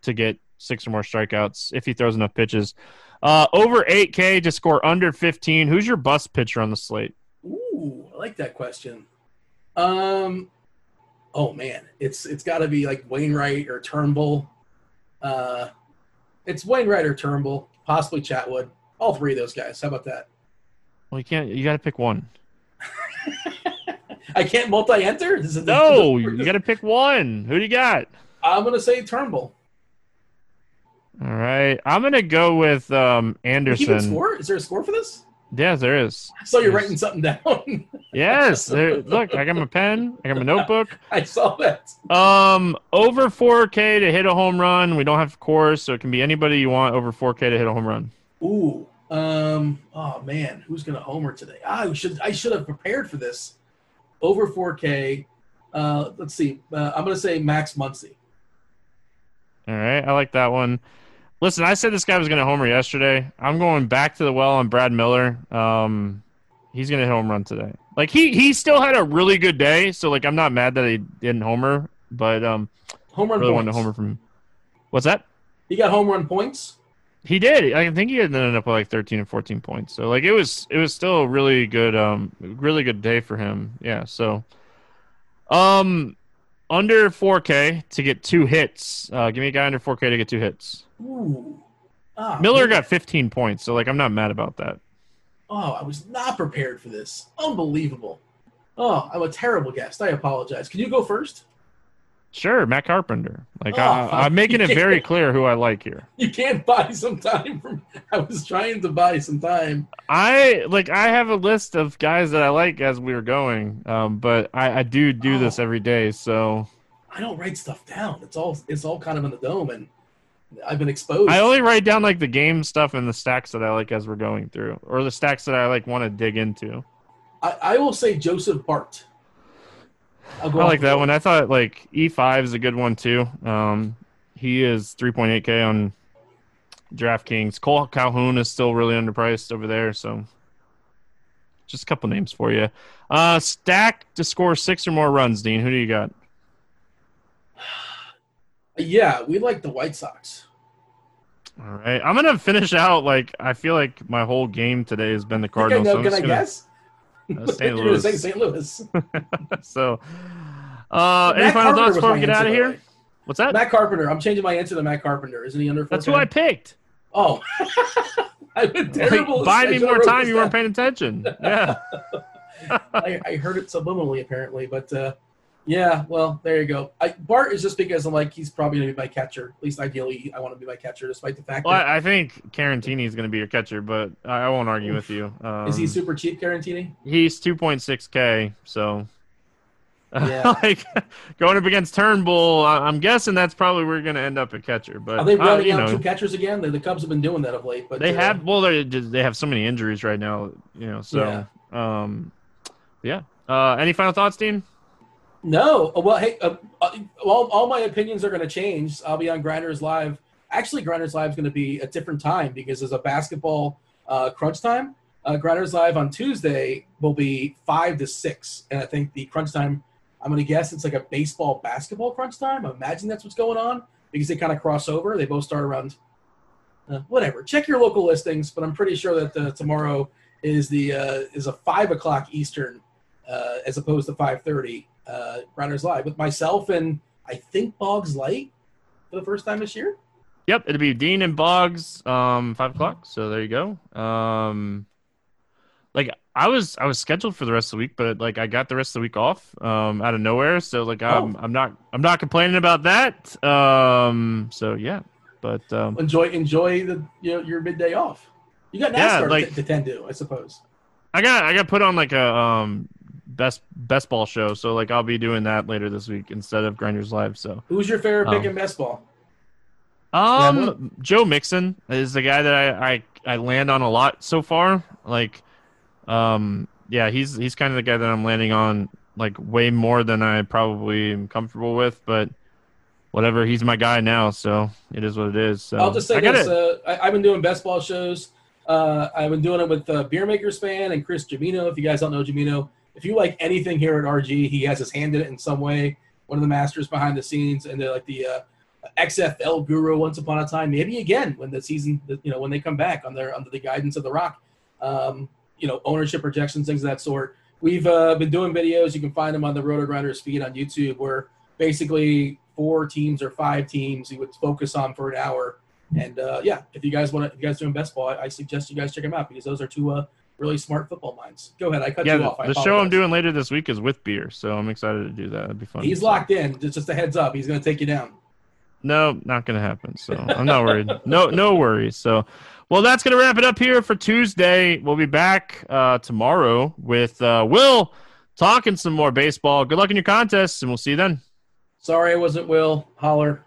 to get six or more strikeouts if he throws enough pitches. Uh, over 8K to score under 15. Who's your bust pitcher on the slate? Ooh, I like that question. Um, oh man, it's it's got to be like Wainwright or Turnbull. Uh, it's Wainwright or Turnbull, possibly Chatwood. All three of those guys. How about that? Well, you can't. You got to pick one. I can't multi-enter. This is No, you got to pick one. Who do you got? I'm gonna say Turnbull. All right, I'm gonna go with um, Anderson. score. Is there a score for this? Yeah, there is. I saw you Yes. writing something down. Yes. There, look, I got my pen. I got my notebook. I saw that. Um, over 4K to hit a home run. We don't have Coors, so it can be anybody you want over 4K to hit a home run. Ooh. Um. Oh man, who's gonna homer today? Ah, I should I should have prepared for this. Over 4K. Uh, let's see. Uh, I'm gonna say Max Muncy. All right, I like that one. Listen, I said this guy was going to homer yesterday. I'm going back to the well on Brad Miller. Um, he's going to hit a home run today. Like he he still had a really good day, so like I'm not mad that he didn't homer, but um, Home run really points. wanted to homer from him. What's that? He got home run points. He did. I think he ended up with like 13 and 14 points. So like it was it was still a really good um really good day for him. Yeah. So um under 4K to get two hits. Uh, give me a guy under 4K to get two hits. Ooh. Ah, Miller man. got 15 points, so like I'm not mad about that. Oh, I was not prepared for this. Unbelievable. Oh, I'm a terrible guest. I apologize. Can you go first? Sure, Matt Carpenter. Like Oh, I, I'm making it very clear who I like here. You can't buy some time from. I was trying to buy some time. I like I have a list of guys that I like as we were going, um, but I, I do do this Oh. every day. So I don't write stuff down. It's all it's all kind of in the dome, and I've been exposed. I only write down like the game stuff and the stacks that I like as we're going through, or the stacks that I like want to dig into. I, I will say Joseph Bart. I like that one. I thought like E5 is a good one too. Um, he is 3.8k on DraftKings. Cole Calhoun is still really underpriced over there, so just a couple names for you. Uh, stack to score six or more runs. Dean, who do you got? Yeah, we like the White Sox. All right, I'm gonna finish out. Like I feel like my whole game today has been the I I Cardinals. know. so Can I gonna- guess? Uh, St. You're gonna say Louis. St. Louis. so, uh, any Matt final Carpenter thoughts before we get out of here? What's that? Matt Carpenter. I'm changing my answer to Matt Carpenter. Isn't he under? That's who I picked. Oh, I've been Like, terrible. buy me more time. You weren't paying attention. Yeah. I, I heard it subliminally, apparently, but uh, yeah. Well, there you go. I, Bart is just because I'm like he's probably gonna be my catcher. At least ideally, I want to be my catcher, despite the fact Well, that I I think Carantini is going to be your catcher, but I I won't argue with you. Um, is he super cheap, Garantini? He's 2.6k, so Yeah. like going up against Turnbull, I- I'm guessing that's probably where you're going to end up at catcher. But Are they uh, running you out know, two catchers again? The, the Cubs have been doing that of late, but they uh, have well, they they have so many injuries right now, you know. So, um, yeah. Uh, any final thoughts, Dean? No. Well, hey, uh, uh, all, all my opinions are going to change. I'll be on Grinders Live. Actually, Grinders Live is going to be a different time because there's a basketball uh, crunch time. Uh, Grinders Live on Tuesday will be five to six, and I think the crunch time. I'm going to guess it's like a baseball basketball crunch time. I imagine that's what's going on because they kind of cross over. They both start around. Uh, whatever. Check your local listings, but I'm pretty sure that uh, tomorrow is the uh, is a five o'clock Eastern uh, as opposed to 5:30 uh, Grinders Live with myself and I think Boggs Light for the first time this year. Yep, it'll be Dean and Boggs, um, five o'clock. So there you go. Um, like I was, I was scheduled for the rest of the week, but like I got the rest of the week off, um, out of nowhere. So like I'm, Oh. I'm not, I'm not complaining about that. Um, so yeah, but um, Enjoy enjoy the you know, your midday off. You got Yeah, like- to, to tend to, I suppose. I got, I got put on like a um best best ball show. So like I'll be doing that later this week instead of Grinders Live. So Who's your favorite pick Um, in best ball? Um, Joe Mixon is the guy that I, I I land on a lot so far. Like, um, yeah, he's he's kind of the guy that I'm landing on like way more than I probably am comfortable with. But whatever, he's my guy now, so it is what it is. So I'll just say I this: uh, I, I've been doing best ball shows. Uh, I've been doing it with uh, Beer Makers fan and Chris Gimino. If you guys don't know Jamino, if you like anything here at RG, he has his hand in it in some way. One of the masters behind the scenes, and they're like the uh, XFL guru once upon a time. Maybe again when the season, you know, when they come back on their under the guidance of the Rock. Um, you know, ownership projections, things of that sort. We've uh, been doing videos. You can find them on the RotoGrinders feed on YouTube, where basically four teams or five teams you would focus on for an hour. And uh, yeah, if you guys want to, if you guys doing best ball, I, I suggest you guys check them out because those are two uh, really smart football minds. Go ahead, I cut Yeah, you off. I the show I'm doing later this week is with beer, so I'm excited to do that. It'd be fun. He's locked in. Just, just a heads up, he's going to take you down. No, not going to happen. So I'm not worried. No, no worries. So, well, that's going to wrap it up here for Tuesday. We'll be back uh, tomorrow with uh, Will talking some more baseball. Good luck in your contests, and we'll see you then. Sorry, I wasn't Will. Holler.